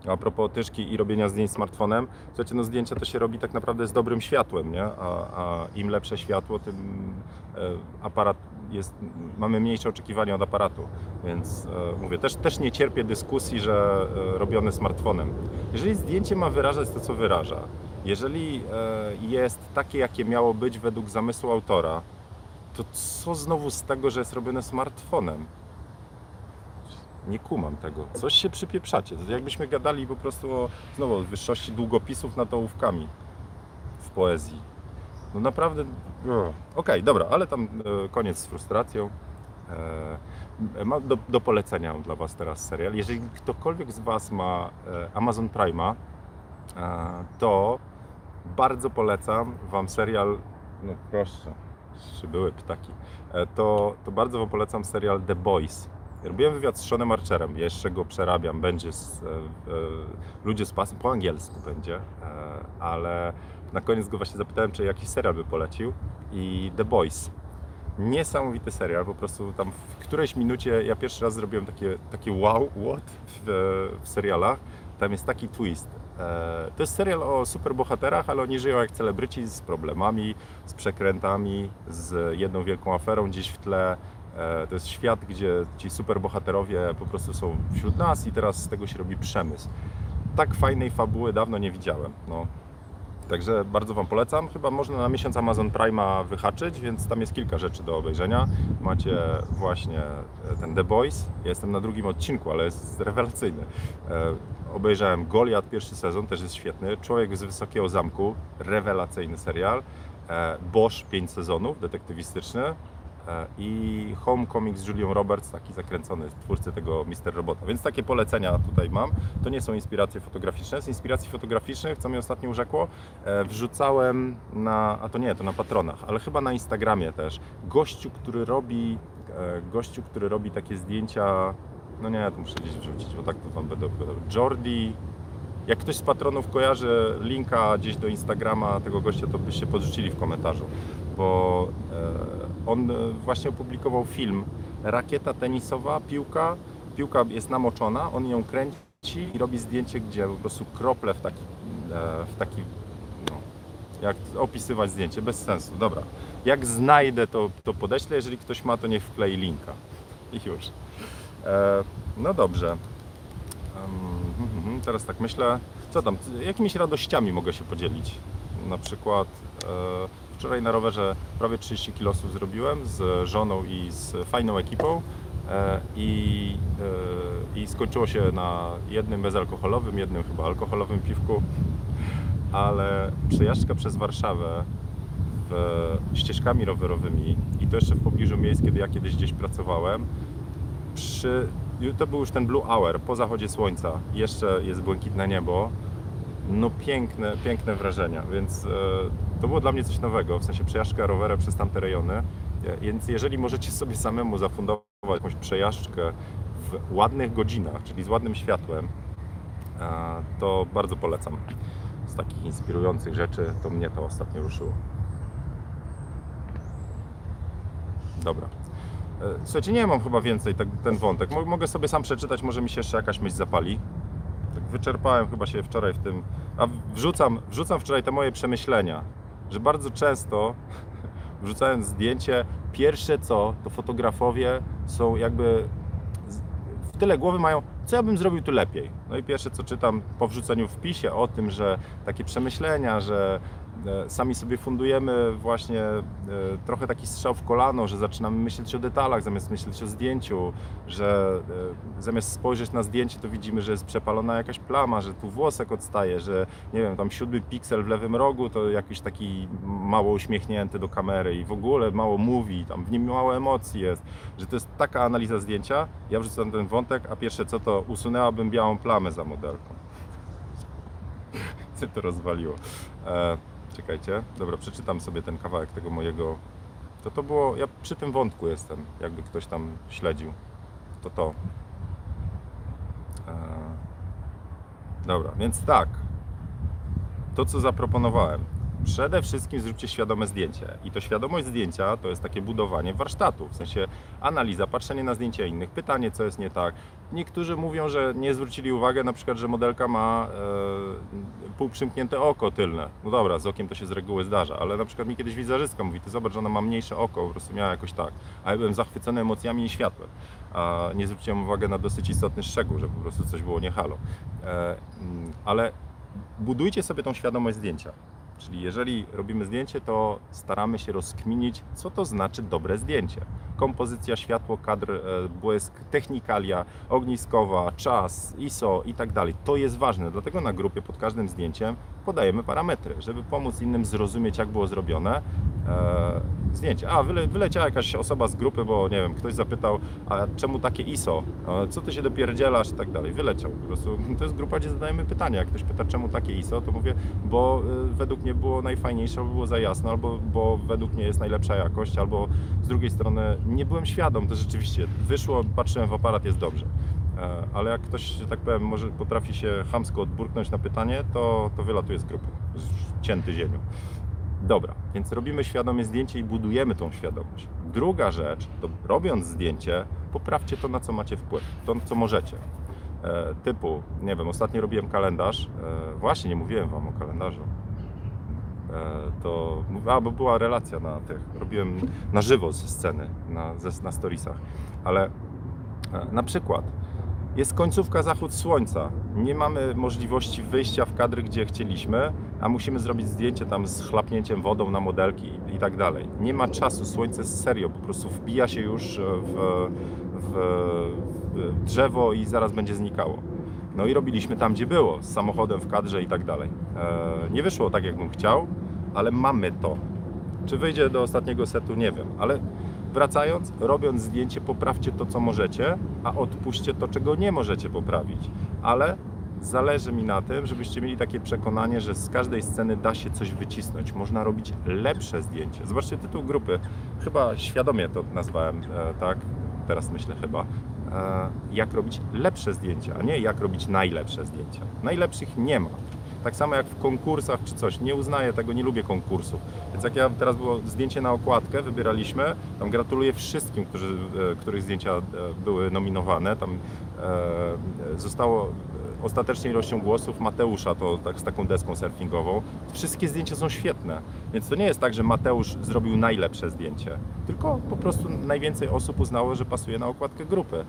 A propos tyszki i robienia zdjęć smartfonem, słuchajcie, no zdjęcia to się robi tak naprawdę z dobrym światłem, nie? A, a im lepsze światło, tym e, aparat jest, mamy mniejsze oczekiwania od aparatu. Więc e, mówię, też, też nie cierpię dyskusji, że e, robione smartfonem. Jeżeli zdjęcie ma wyrażać to, co wyraża, jeżeli e, jest takie, jakie miało być według zamysłu autora, to co znowu z tego, że jest robione smartfonem? Nie kumam tego. Coś się przypieprzacie. To jakbyśmy gadali po prostu o, znowu, wyższości długopisów nad ołówkami w poezji. No naprawdę. o. Okej, dobra, ale tam e, koniec z frustracją. E, mam do, do polecenia dla Was teraz serial. Jeżeli ktokolwiek z Was ma e, Amazon Prime'a, e, to bardzo polecam Wam serial. No proszę, czy były ptaki. E, to, to bardzo Wam polecam serial The Boys. Robiłem wywiad z Seanem Archerem, jeszcze go przerabiam, będzie z, e, e, Ludzie z pasem, po angielsku będzie, e, ale na koniec go właśnie zapytałem, czy jakiś serial by polecił i The Boys. Niesamowity serial, po prostu tam w którejś minucie ja pierwszy raz zrobiłem takie, takie wow, what w, w serialach. Tam jest taki twist. E, To jest serial o superbohaterach, ale oni żyją jak celebryci z problemami, z przekrętami, z jedną wielką aferą gdzieś w tle. E, To jest świat, gdzie ci superbohaterowie po prostu są wśród nas i teraz z tego się robi przemysł. Tak fajnej fabuły dawno nie widziałem. No. Także bardzo Wam polecam. Chyba można na miesiąc Amazon Prime'a wyhaczyć, więc tam jest kilka rzeczy do obejrzenia. Macie właśnie e, ten The Boys. Jestem na drugim odcinku, ale jest rewelacyjny. E, obejrzałem Goliat, pierwszy sezon, też jest świetny. Człowiek z Wysokiego Zamku, rewelacyjny serial. E, Bosch, 5 sezonów, detektywistyczny. E, I Homecoming z Julią Roberts, taki zakręcony twórcy tego Mister Robota. Więc takie polecenia tutaj mam. To nie są inspiracje fotograficzne. Z inspiracji fotograficznych, co mnie ostatnio urzekło, e, wrzucałem na, a to nie, to na patronach, ale chyba na Instagramie też. Gościu, który robi, e, gościu, który robi takie zdjęcia, no nie, to muszę gdzieś wrzucić, bo tak to wam będę opowiadał. Jordi, jak ktoś z patronów kojarzy linka gdzieś do Instagrama tego gościa, to byście podrzucili w komentarzu, bo e, on e, właśnie opublikował film Rakieta tenisowa, piłka, piłka jest namoczona, on ją kręci i robi zdjęcie, gdzie po prostu krople w taki, e, w taki no, jak opisywać zdjęcie, bez sensu, dobra. Jak znajdę, to, to podeślę, jeżeli ktoś ma, to niech wklei linka. I [LAUGHS] już. No dobrze. Em, mhm, mhm, teraz tak myślę, co tam, jakimiś radościami mogę się podzielić. Na przykład wczoraj na rowerze prawie 30 kilosów zrobiłem z żoną i z fajną ekipą e, i, e, i skończyło się na jednym bezalkoholowym, jednym chyba alkoholowym piwku, ale przejażdżka przez Warszawę w, ścieżkami rowerowymi i to jeszcze w pobliżu miejsc, kiedy ja kiedyś gdzieś pracowałem, przy, to był już ten blue hour, po zachodzie słońca, jeszcze jest błękitne niebo, no piękne, piękne wrażenia, więc e, to było dla mnie coś nowego, w sensie przejażdżka rowerem przez tamte rejony, E, więc jeżeli możecie sobie samemu zafundować jakąś przejażdżkę w ładnych godzinach, czyli z ładnym światłem, e, to bardzo polecam. Z takich inspirujących rzeczy to mnie to ostatnio ruszyło. Dobra. Słuchajcie, nie mam chyba więcej tak, ten wątek. Mo- Mogę sobie sam przeczytać, może mi się jeszcze jakaś myśl zapali. Wyczerpałem chyba się wczoraj w tym. A wrzucam, wrzucam wczoraj te moje przemyślenia, że bardzo często [LAUGHS] wrzucając zdjęcie, pierwsze co, to fotografowie są jakby w tyle głowy mają, co ja bym zrobił tu lepiej. No i pierwsze co czytam po wrzuceniu w pisie o tym, że takie przemyślenia, że sami sobie fundujemy właśnie e, trochę taki strzał w kolano, że zaczynamy myśleć o detalach zamiast myśleć o zdjęciu, że e, zamiast spojrzeć na zdjęcie to widzimy, że jest przepalona jakaś plama, że tu włosek odstaje, że nie wiem, tam siódmy piksel w lewym rogu to jakiś taki mało uśmiechnięty do kamery i w ogóle mało mówi, tam w nim mało emocji jest, że to jest taka analiza zdjęcia, ja wrzucam ten wątek, a pierwsze co to usunęłabym białą plamę za modelką. [LAUGHS] Co to rozwaliło? Czekajcie, dobra, przeczytam sobie ten kawałek tego mojego. To to było, ja przy tym wątku jestem, jakby ktoś tam śledził. To to. E, dobra, więc tak. To, co zaproponowałem. Przede wszystkim zróbcie świadome zdjęcie. I to świadomość zdjęcia to jest takie budowanie warsztatu, w sensie analiza, patrzenie na zdjęcia innych, pytanie, co jest nie tak. Niektórzy mówią, że nie zwrócili uwagi, na przykład, że modelka ma e, półprzymknięte oko tylne. No dobra, z okiem to się z reguły zdarza, ale na przykład mi kiedyś wizerzystka mówi, ty zobacz, że ona ma mniejsze oko, po prostu miała jakoś tak. A ja byłem zachwycony emocjami i światłem. A nie zwróciłem uwagi na dosyć istotny szczegół, że po prostu coś było nie halo. E, ale budujcie sobie tą świadomość zdjęcia. Czyli jeżeli robimy zdjęcie, to staramy się rozkminić, co to znaczy dobre zdjęcie. Kompozycja, światło, kadr, e, błysk, technikalia, ogniskowa, czas, ISO i tak dalej. To jest ważne, dlatego na grupie pod każdym zdjęciem podajemy parametry, żeby pomóc innym zrozumieć, jak było zrobione e, zdjęcie. A, wyle, wyleciała jakaś osoba z grupy, bo nie wiem, ktoś zapytał, a czemu takie ISO? E, co ty się dopierdzielasz i tak dalej. Wyleciał po prostu. [LAUGHS] To jest grupa, gdzie zadajemy pytania. Jak ktoś pyta, czemu takie ISO, to mówię, bo y, według mnie było najfajniejsze, albo było za jasno, albo bo według mnie jest najlepsza jakość, albo z drugiej strony nie byłem świadom, to rzeczywiście wyszło, patrzyłem w aparat, jest dobrze. E, Ale jak ktoś, że tak powiem, może potrafi się chamsko odburknąć na pytanie, to, to wylatuje z grupy, cięty ziemią. Dobra, więc robimy świadomie zdjęcie i budujemy tą świadomość. Druga rzecz, to robiąc zdjęcie, poprawcie to, na co macie wpływ, to, co możecie. E, typu, nie wiem, ostatnio robiłem kalendarz, e, właśnie nie mówiłem Wam o kalendarzu. E, to, a, bo była relacja na tych, robiłem na żywo ze sceny, na, ze, na storiesach, ale e, na przykład jest końcówka zachód słońca. Nie mamy możliwości wyjścia w kadry, gdzie chcieliśmy, a musimy zrobić zdjęcie tam z chlapnięciem wodą na modelki i, tak dalej. Nie ma czasu, słońce serio, po prostu wbija się już w, w, w drzewo i zaraz będzie znikało. No i robiliśmy tam, gdzie było, z samochodem w kadrze i tak dalej. E, nie wyszło tak, jakbym chciał, ale mamy to. Czy wyjdzie do ostatniego setu, nie wiem, ale wracając, robiąc zdjęcie, poprawcie to, co możecie, a odpuśćcie to, czego nie możecie poprawić. Ale zależy mi na tym, żebyście mieli takie przekonanie, że z każdej sceny da się coś wycisnąć. Można robić lepsze zdjęcie. Zobaczcie tytuł grupy. Chyba świadomie to nazwałem, e, tak? Teraz myślę chyba. E, jak robić lepsze zdjęcia, a nie jak robić najlepsze zdjęcia. Najlepszych nie ma. Tak samo jak w konkursach czy coś. Nie uznaję tego, nie lubię konkursów. Więc jak ja teraz było zdjęcie na okładkę, wybieraliśmy, tam gratuluję wszystkim, którzy, e, których zdjęcia e, były nominowane. Tam e, zostało ostatecznie ilością głosów Mateusza, to tak z taką deską surfingową. Wszystkie zdjęcia są świetne. Więc to nie jest tak, że Mateusz zrobił najlepsze zdjęcie, tylko po prostu najwięcej osób uznało, że pasuje na okładkę grupy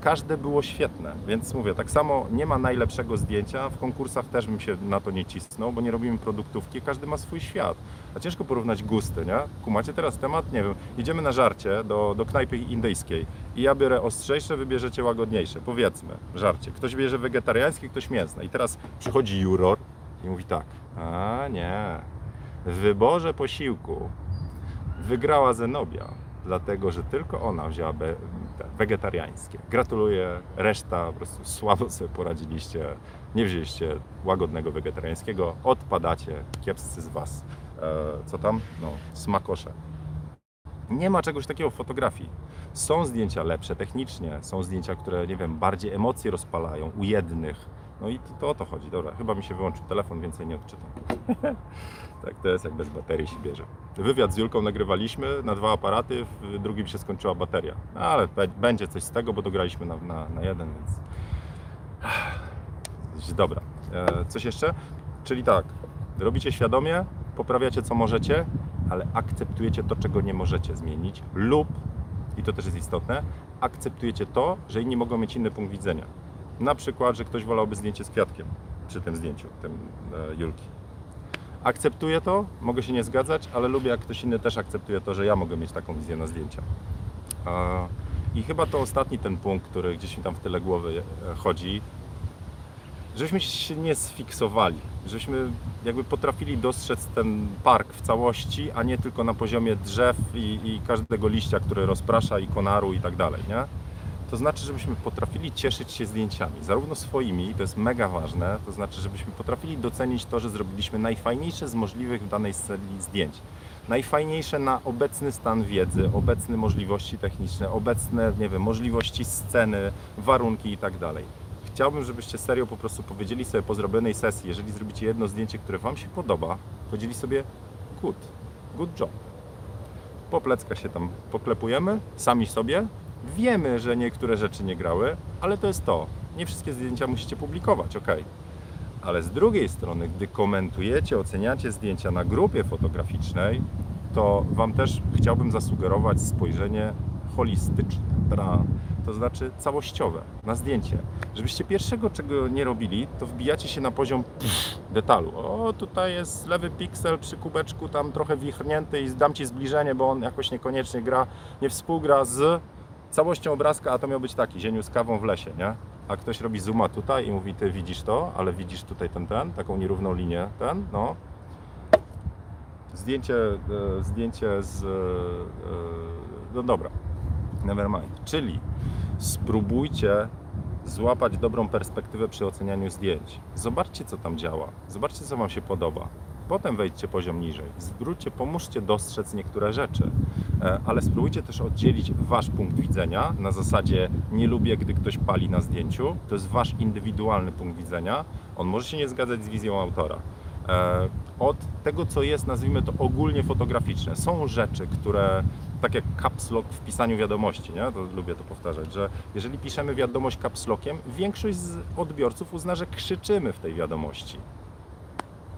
każde było świetne, więc mówię, tak samo nie ma najlepszego zdjęcia, w konkursach też bym się na to nie cisnął, bo nie robimy produktówki, każdy ma swój świat, a ciężko porównać gusty, nie? Kumacie teraz temat, nie wiem, idziemy na żarcie do, do knajpy indyjskiej. I ja biorę ostrzejsze, wy bierzecie łagodniejsze, powiedzmy, żarcie, ktoś bierze wegetariańskie, ktoś mięsne i teraz przychodzi juror i mówi tak, a nie, w wyborze posiłku wygrała Zenobia, dlatego że tylko ona wzięła be, te wegetariańskie. Gratuluję, reszta po prostu słabo sobie poradziliście, nie wzięliście łagodnego wegetariańskiego, odpadacie, kiepscy z was. E, co tam? No, smakosze. Nie ma czegoś takiego w fotografii. Są zdjęcia lepsze technicznie, są zdjęcia, które, nie wiem, bardziej emocje rozpalają u jednych, No i to, to o to chodzi. Dobra, chyba mi się wyłączył telefon, więcej nie odczytam. [LAUGHS] tak, to jest jak bez baterii się bierze. Wywiad z Julką nagrywaliśmy na dwa aparaty, w drugim się skończyła bateria. No, ale będzie coś z tego, bo dograliśmy na, na, na jeden, więc... Dobra. E, coś jeszcze? Czyli tak, robicie świadomie, poprawiacie co możecie, ale akceptujecie to, czego nie możecie zmienić lub, i to też jest istotne, akceptujecie to, że inni mogą mieć inny punkt widzenia. Na przykład, że ktoś wolałby zdjęcie z kwiatkiem przy tym zdjęciu, tym e, Julki. Akceptuję to, mogę się nie zgadzać, ale lubię, jak ktoś inny też akceptuje to, że ja mogę mieć taką wizję na zdjęcia. I chyba to ostatni ten punkt, który gdzieś mi tam w tyle głowy e, chodzi, żebyśmy się nie sfiksowali, żebyśmy jakby potrafili dostrzec ten park w całości, a nie tylko na poziomie drzew i, i każdego liścia, który rozprasza i konaru i tak dalej, nie? To znaczy, żebyśmy potrafili cieszyć się zdjęciami, zarówno swoimi, to jest mega ważne, to znaczy, żebyśmy potrafili docenić to, że zrobiliśmy najfajniejsze z możliwych w danej serii zdjęć. Najfajniejsze na obecny stan wiedzy, obecne możliwości techniczne, obecne, nie wiem, możliwości sceny, warunki i tak dalej. Chciałbym, żebyście serio po prostu powiedzieli sobie po zrobionej sesji, jeżeli zrobicie jedno zdjęcie, które Wam się podoba, powiedzieli sobie good, good job. Po się tam poklepujemy, sami sobie. Wiemy, że niektóre rzeczy nie grały, ale to jest to. Nie wszystkie zdjęcia musicie publikować, ok. Ale z drugiej strony, gdy komentujecie, oceniacie zdjęcia na grupie fotograficznej, to Wam też chciałbym zasugerować spojrzenie holistyczne, to znaczy całościowe na zdjęcie. Żebyście pierwszego, czego nie robili, to wbijacie się na poziom detalu. O, tutaj jest lewy piksel przy kubeczku tam trochę wichrnięty i dam Ci zbliżenie, bo on jakoś niekoniecznie gra, nie współgra z całością obrazka, a to miał być taki, zieniu z kawą w lesie, nie? A ktoś robi zooma tutaj i mówi, ty widzisz to, ale widzisz tutaj ten, ten, taką nierówną linię, ten, no. Zdjęcie, e, zdjęcie z, e, e, no dobra, never mind. Czyli spróbujcie złapać dobrą perspektywę przy ocenianiu zdjęć. Zobaczcie, co tam działa. Zobaczcie, co Wam się podoba. Potem wejdźcie poziom niżej. Zwróćcie, pomóżcie dostrzec niektóre rzeczy, E, ale spróbujcie też oddzielić Wasz punkt widzenia na zasadzie nie lubię, gdy ktoś pali na zdjęciu. To jest Wasz indywidualny punkt widzenia. On może się nie zgadzać z wizją autora. E, Od tego, co jest, nazwijmy to ogólnie fotograficzne. Są rzeczy, które tak jak caps lock w pisaniu wiadomości, nie? To lubię to powtarzać, że jeżeli piszemy wiadomość caps lockiem, większość z odbiorców uzna, że krzyczymy w tej wiadomości.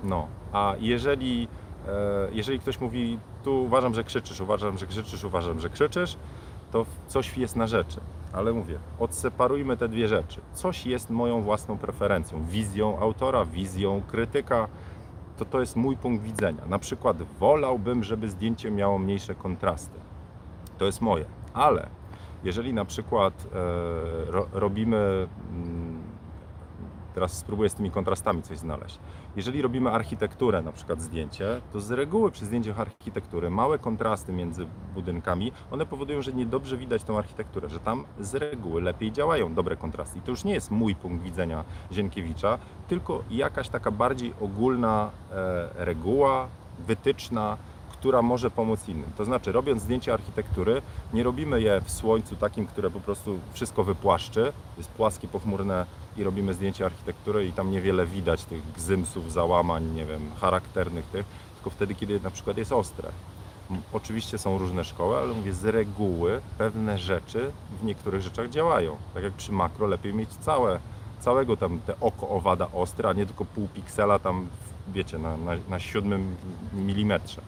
No, a jeżeli, e, jeżeli ktoś mówi, tu uważam, że krzyczysz, uważam, że krzyczysz, uważam, że krzyczysz, to coś jest na rzeczy. Ale mówię, odseparujmy te dwie rzeczy. Coś jest moją własną preferencją, wizją autora, wizją krytyka. To to jest mój punkt widzenia. Na przykład wolałbym, żeby zdjęcie miało mniejsze kontrasty. To jest moje. Ale jeżeli na przykład e, ro, robimy mm, Teraz spróbuję z tymi kontrastami coś znaleźć. Jeżeli robimy architekturę, na przykład zdjęcie, to z reguły przy zdjęciach architektury małe kontrasty między budynkami, one powodują, że niedobrze widać tą architekturę, że tam z reguły lepiej działają dobre kontrasty. I to już nie jest mój punkt widzenia Zienkiewicza, tylko jakaś taka bardziej ogólna e, reguła, wytyczna, która może pomóc innym. To znaczy, robiąc zdjęcie architektury, nie robimy je w słońcu takim, które po prostu wszystko wypłaszczy, jest płaskie, pochmurne i robimy zdjęcie architektury i tam niewiele widać tych gzymsów, załamań, nie wiem, charakternych tych, tylko wtedy, kiedy na przykład jest ostre. Oczywiście są różne szkoły, ale mówię, z reguły pewne rzeczy w niektórych rzeczach działają. Tak jak przy makro lepiej mieć całe, całego tam te oko owada ostre, a nie tylko pół piksela tam, wiecie, na, na, na siódmym milimetrze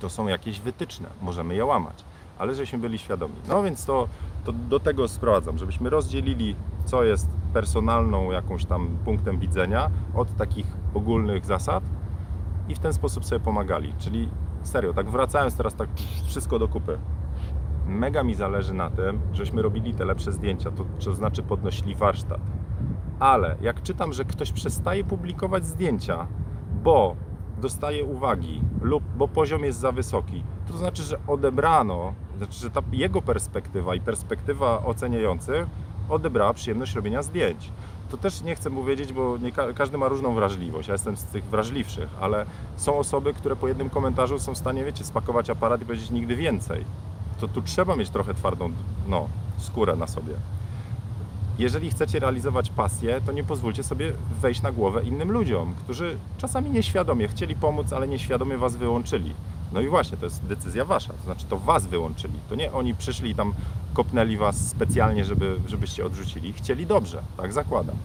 to są jakieś wytyczne, możemy je łamać, ale żebyśmy byli świadomi. No więc to, to do tego sprowadzam, żebyśmy rozdzielili, co jest personalną jakąś tam punktem widzenia od takich ogólnych zasad i w ten sposób sobie pomagali. Czyli serio, tak wracając teraz tak wszystko do kupy. Mega mi zależy na tym, żebyśmy robili te lepsze zdjęcia, to, to znaczy podnosili warsztat. Ale jak czytam, że ktoś przestaje publikować zdjęcia, bo dostaje uwagi lub bo poziom jest za wysoki, to znaczy, że odebrano, znaczy, że ta jego perspektywa i perspektywa oceniających odebrała przyjemność robienia zdjęć. To też nie chcę powiedzieć, bo nie ka- każdy ma różną wrażliwość. Ja jestem z tych wrażliwszych, ale są osoby, które po jednym komentarzu są w stanie, wiecie, spakować aparat i powiedzieć nigdy więcej. To tu trzeba mieć trochę twardą no, skórę na sobie. Jeżeli chcecie realizować pasję, to nie pozwólcie sobie wejść na głowę innym ludziom, którzy czasami nieświadomie chcieli pomóc, ale nieświadomie was wyłączyli. No i właśnie, to jest decyzja wasza, to znaczy to was wyłączyli. To nie oni przyszli i tam kopnęli was specjalnie, żeby, żebyście odrzucili. Chcieli dobrze, tak zakładam.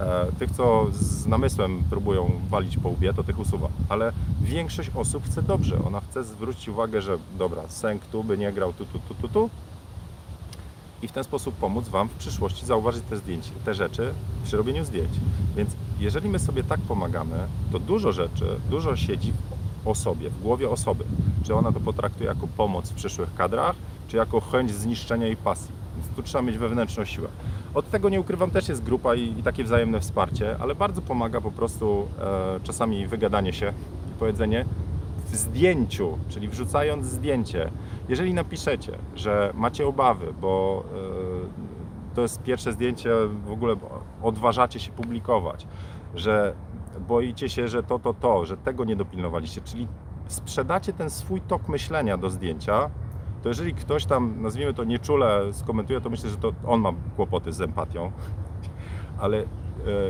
E, Tych, co z namysłem próbują walić po łbie, to tych usuwa. Ale większość osób chce dobrze. Ona chce zwrócić uwagę, że dobra, sęk tu by nie grał tu, tu, tu, tu, tu. I w ten sposób pomóc Wam w przyszłości zauważyć te zdjęcia, te rzeczy przy robieniu zdjęć. Więc jeżeli my sobie tak pomagamy, to dużo rzeczy, dużo siedzi w osobie, w głowie osoby. Czy ona to potraktuje jako pomoc w przyszłych kadrach, czy jako chęć zniszczenia jej pasji. Więc tu trzeba mieć wewnętrzną siłę. Od tego nie ukrywam, też jest grupa i, i takie wzajemne wsparcie, ale bardzo pomaga po prostu e, czasami wygadanie się i powiedzenie w zdjęciu, czyli wrzucając zdjęcie. Jeżeli napiszecie, że macie obawy, bo e, to jest pierwsze zdjęcie, w ogóle odważacie się publikować, że boicie się, że to, to, to, że tego nie dopilnowaliście, czyli sprzedacie ten swój tok myślenia do zdjęcia, to jeżeli ktoś tam, nazwijmy to nieczule, skomentuje, to myślę, że to on ma kłopoty z empatią. [LAUGHS] Ale e,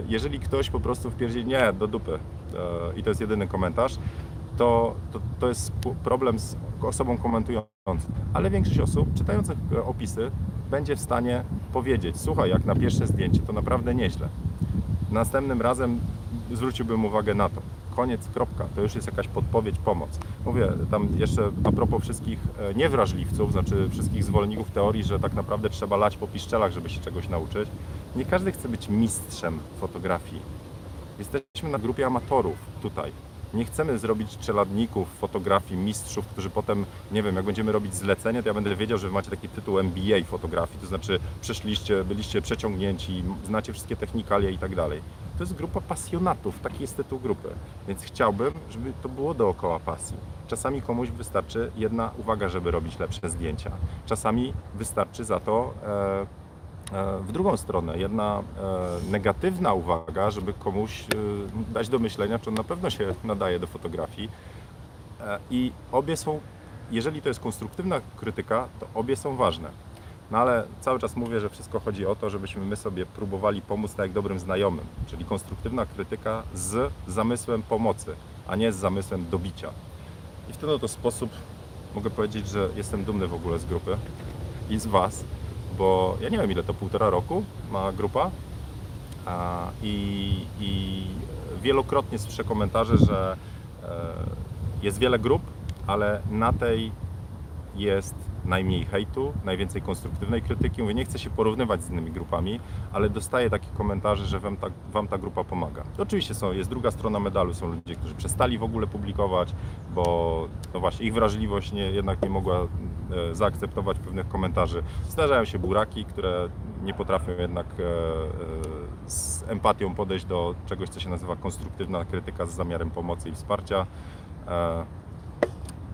jeżeli ktoś po prostu wpierdzi nie, do dupy e, i to jest jedyny komentarz, to, to, to jest problem z osobą komentującą. Ale większość osób czytających e, opisy będzie w stanie powiedzieć, słuchaj, jak na pierwsze zdjęcie, to naprawdę nieźle. Następnym razem zwróciłbym uwagę na to. Koniec, kropka. To już jest jakaś podpowiedź, pomoc. Mówię, tam jeszcze a propos wszystkich e, niewrażliwców, znaczy wszystkich zwolenników teorii, że tak naprawdę trzeba lać po piszczelach, żeby się czegoś nauczyć. Nie każdy chce być mistrzem fotografii. Jesteśmy na grupie amatorów tutaj. Nie chcemy zrobić czeladników fotografii, mistrzów, którzy potem, nie wiem, jak będziemy robić zlecenie, to ja będę wiedział, że wy macie taki tytuł MBA fotografii, to znaczy przeszliście, byliście przeciągnięci, znacie wszystkie technikalia i tak dalej. To jest grupa pasjonatów, taki jest tytuł grupy. Więc chciałbym, żeby to było dookoła pasji. Czasami komuś wystarczy jedna uwaga, żeby robić lepsze zdjęcia. Czasami wystarczy za to e, w drugą stronę, jedna e, negatywna uwaga, żeby komuś e, dać do myślenia, czy on na pewno się nadaje do fotografii. E, I obie są, jeżeli to jest konstruktywna krytyka, to obie są ważne. No ale cały czas mówię, że wszystko chodzi o to, żebyśmy my sobie próbowali pomóc tak jak dobrym znajomym, czyli konstruktywna krytyka z zamysłem pomocy, a nie z zamysłem dobicia. I w ten oto sposób mogę powiedzieć, że jestem dumny w ogóle z grupy i z Was, bo ja nie wiem ile to półtora roku ma grupa. I, i wielokrotnie słyszę komentarze, że e, jest wiele grup, ale na tej jest najmniej hejtu, najwięcej konstruktywnej krytyki. Mówię, nie chcę się porównywać z innymi grupami, ale dostaję takie komentarze, że wam ta, wam ta grupa pomaga. Oczywiście są, jest druga strona medalu, są ludzie, którzy przestali w ogóle publikować, bo no właśnie ich wrażliwość nie, jednak nie mogła e, zaakceptować pewnych komentarzy. Zdarzają się buraki, które nie potrafią jednak e, e, z empatią podejść do czegoś, co się nazywa konstruktywna krytyka z zamiarem pomocy i wsparcia.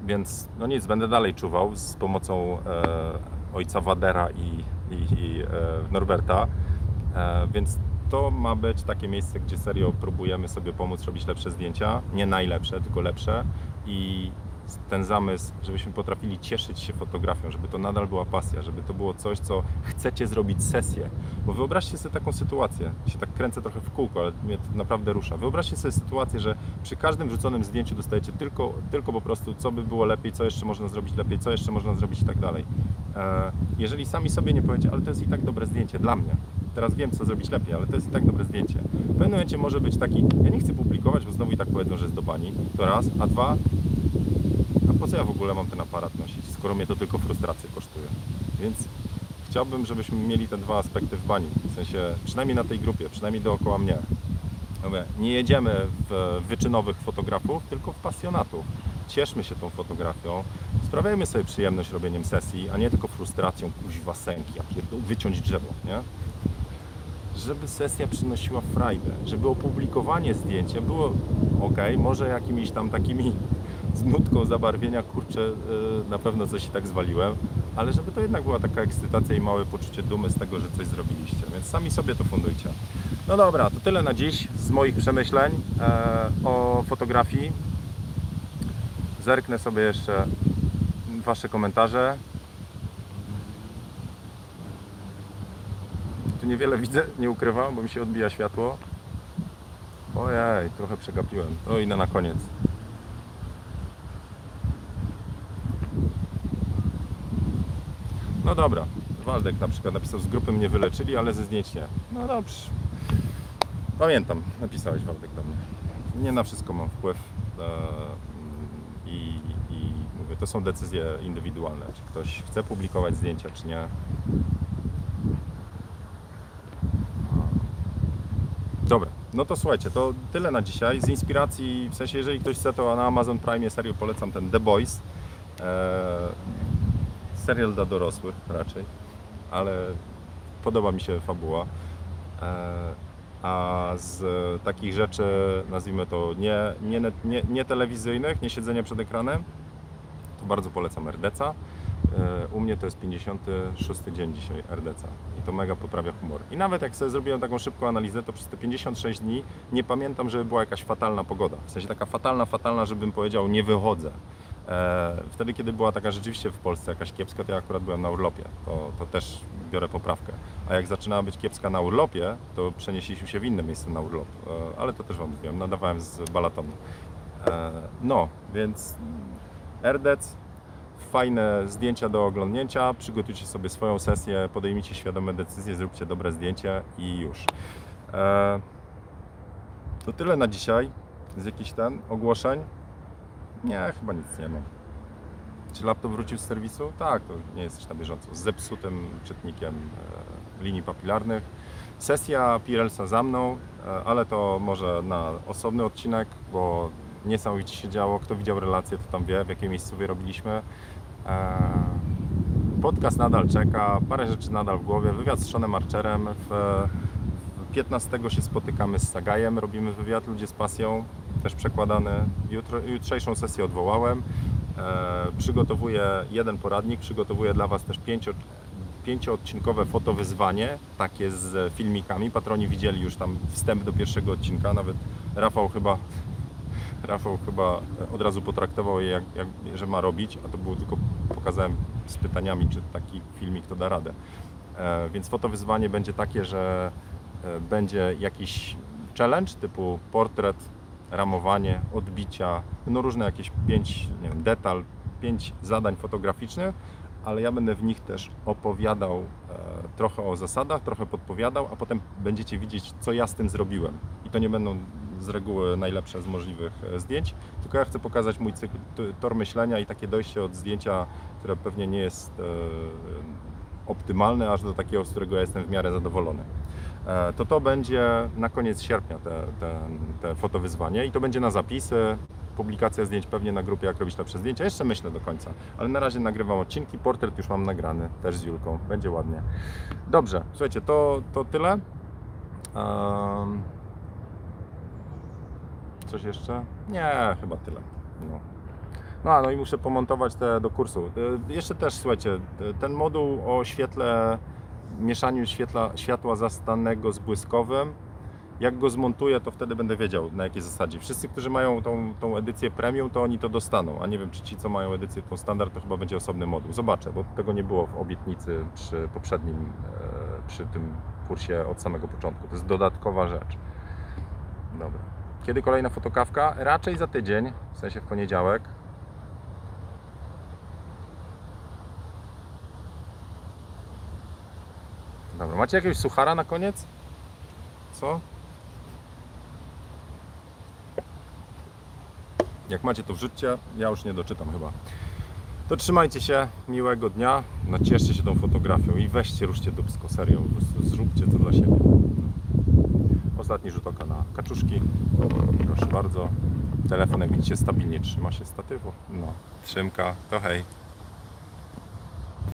Więc no nic, będę dalej czuwał z pomocą e, ojca Wadera i, i, i e, Norberta. E, więc to ma być takie miejsce, gdzie serio próbujemy sobie pomóc robić lepsze zdjęcia. Nie najlepsze, tylko lepsze. I ten zamysł, żebyśmy potrafili cieszyć się fotografią, żeby to nadal była pasja, żeby to było coś, co chcecie zrobić sesję. Bo wyobraźcie sobie taką sytuację, się tak kręcę trochę w kółko, ale mnie to naprawdę rusza. Wyobraźcie sobie sytuację, że przy każdym wrzuconym zdjęciu dostajecie tylko, tylko po prostu, co by było lepiej, co jeszcze można zrobić lepiej, co jeszcze można zrobić i tak dalej. E, Jeżeli sami sobie nie powiecie, ale to jest i tak dobre zdjęcie dla mnie. Teraz wiem, co zrobić lepiej, ale to jest i tak dobre zdjęcie. W pewnym momencie może być taki, ja nie chcę publikować, bo znowu i tak powiedzą, że jest do bani. To raz, a dwa, po co ja w ogóle mam ten aparat nosić, skoro mnie to tylko frustrację kosztuje. Więc chciałbym, żebyśmy mieli te dwa aspekty w bani. W sensie, przynajmniej na tej grupie, przynajmniej dookoła mnie. Nie jedziemy w wyczynowych fotografów, tylko w pasjonatów. Cieszmy się tą fotografią, sprawiajmy sobie przyjemność robieniem sesji, a nie tylko frustracją, kuźwa sęki, pierdol, wyciąć drzewo, nie? Żeby sesja przynosiła frajdę, żeby opublikowanie zdjęcia było ok, może jakimiś tam takimi z nutką zabarwienia, kurczę, yy, na pewno coś i tak zwaliłem, ale żeby to jednak była taka ekscytacja i małe poczucie dumy z tego, że coś zrobiliście, więc sami sobie to fundujcie. No dobra, to tyle na dziś z moich przemyśleń e, o fotografii. Zerknę sobie jeszcze Wasze komentarze. tu niewiele widzę, nie ukrywam, bo mi się odbija światło. Ojej, trochę przegapiłem. To idę na koniec. No dobra, Waldek na przykład napisał, z grupy mnie wyleczyli, ale ze zdjęć nie. No dobrze. Pamiętam, napisałeś Waldek do mnie. Nie na wszystko mam wpływ. e, I, I mówię, to są decyzje indywidualne. Czy ktoś chce publikować zdjęcia, czy nie. Dobra, no to słuchajcie, to tyle na dzisiaj. Z inspiracji, w sensie jeżeli ktoś chce, to na Amazon Prime serio polecam ten The Boys. Eee, serial dla dorosłych raczej, ale podoba mi się fabuła. Eee, a z takich rzeczy, nazwijmy to nie, nie, nie, nie telewizyjnych, nie siedzenie przed ekranem, to bardzo polecam RDC. U mnie to jest 56 dzień dzisiaj RDC i to mega poprawia humor. I nawet jak sobie zrobiłem taką szybką analizę, to przez te 56 dni nie pamiętam, żeby była jakaś fatalna pogoda. W sensie taka fatalna, fatalna, żebym powiedział nie wychodzę. E, Wtedy, kiedy była taka rzeczywiście w Polsce jakaś kiepska, to ja akurat byłem na urlopie. To, to też biorę poprawkę. A jak zaczynała być kiepska na urlopie, to przenieśliśmy się w inne miejsce na urlop. E, Ale to też Wam mówiłem, nadawałem z balatonu. E, No, więc RDC, fajne zdjęcia do oglądnięcia, przygotujcie sobie swoją sesję, podejmijcie świadome decyzje, zróbcie dobre zdjęcie i już. To tyle na dzisiaj z jakichś ten ogłoszeń. Nie, chyba nic nie mam. Czy laptop wrócił z serwisu? Tak, to nie jest na bieżąco. Z zepsutym czytnikiem e, linii papilarnych. Sesja Pirelsa za mną, e, ale to może na osobny odcinek, bo niesamowicie się działo. Kto widział relację, to tam wie, w jakiej miejscowie robiliśmy. E, Podcast nadal czeka, parę rzeczy nadal w głowie. Wywiad z Seanem Archerem. W, w 15 się spotykamy z Sagajem, robimy wywiad Ludzie z pasją, też przekładany. Jutro, jutrzejszą sesję odwołałem. E, przygotowuję jeden poradnik, przygotowuję dla Was też pięcio, pięcioodcinkowe fotowyzwanie, takie z filmikami. Patroni widzieli już tam wstęp do pierwszego odcinka, nawet Rafał chyba [LAUGHS] Rafał chyba od razu potraktował je, jak, jak, że ma robić, a to było tylko pokazałem z pytaniami, czy taki filmik to da radę. E, więc fotowyzwanie będzie takie, że e, będzie jakiś challenge typu portret, ramowanie, odbicia, no różne jakieś pięć, nie wiem, detal, pięć zadań fotograficznych, ale ja będę w nich też opowiadał e, trochę o zasadach, trochę podpowiadał, a potem będziecie widzieć, co ja z tym zrobiłem. I to nie będą z reguły najlepsze z możliwych e, zdjęć, tylko ja chcę pokazać mój cykl, tor myślenia i takie dojście od zdjęcia, które pewnie nie jest e, optymalne, aż do takiego, z którego ja jestem w miarę zadowolony. E, To to będzie na koniec sierpnia te, te, te fotowyzwanie i to będzie na zapisy, publikacja zdjęć pewnie na grupie Jak Robić Lepsze Zdjęcia. Jeszcze myślę do końca, ale na razie nagrywam odcinki, portret już mam nagrany, też z Julką, będzie ładnie. Dobrze, słuchajcie, to, to tyle. Em, Coś jeszcze? Nie, chyba tyle. No. No, no i muszę pomontować te do kursu. Y, Jeszcze też, słuchajcie, y, ten moduł o świetle, mieszaniu świetla, światła zastanego z błyskowym, jak go zmontuję, to wtedy będę wiedział na jakiej zasadzie. Wszyscy, którzy mają tą, tą edycję premium, to oni to dostaną, a nie wiem, czy ci, co mają edycję tą standard, to chyba będzie osobny moduł. Zobaczę, bo tego nie było w obietnicy przy poprzednim, e, przy tym kursie od samego początku. To jest dodatkowa rzecz. Dobra. Kiedy kolejna fotokawka? Raczej za tydzień, w sensie w poniedziałek. Dobra, macie jakiegoś suchara na koniec? Co? Jak macie to wrzućcie, ja już nie doczytam chyba. To trzymajcie się, miłego dnia, nacieszcie się tą fotografią i weźcie, ruszcie dubsko, serio, po prostu zróbcie to dla siebie. Ostatni rzut oka na kaczuszki, proszę bardzo. Telefon jak widzicie stabilnie trzyma się statywu. No, trzymka, to hej.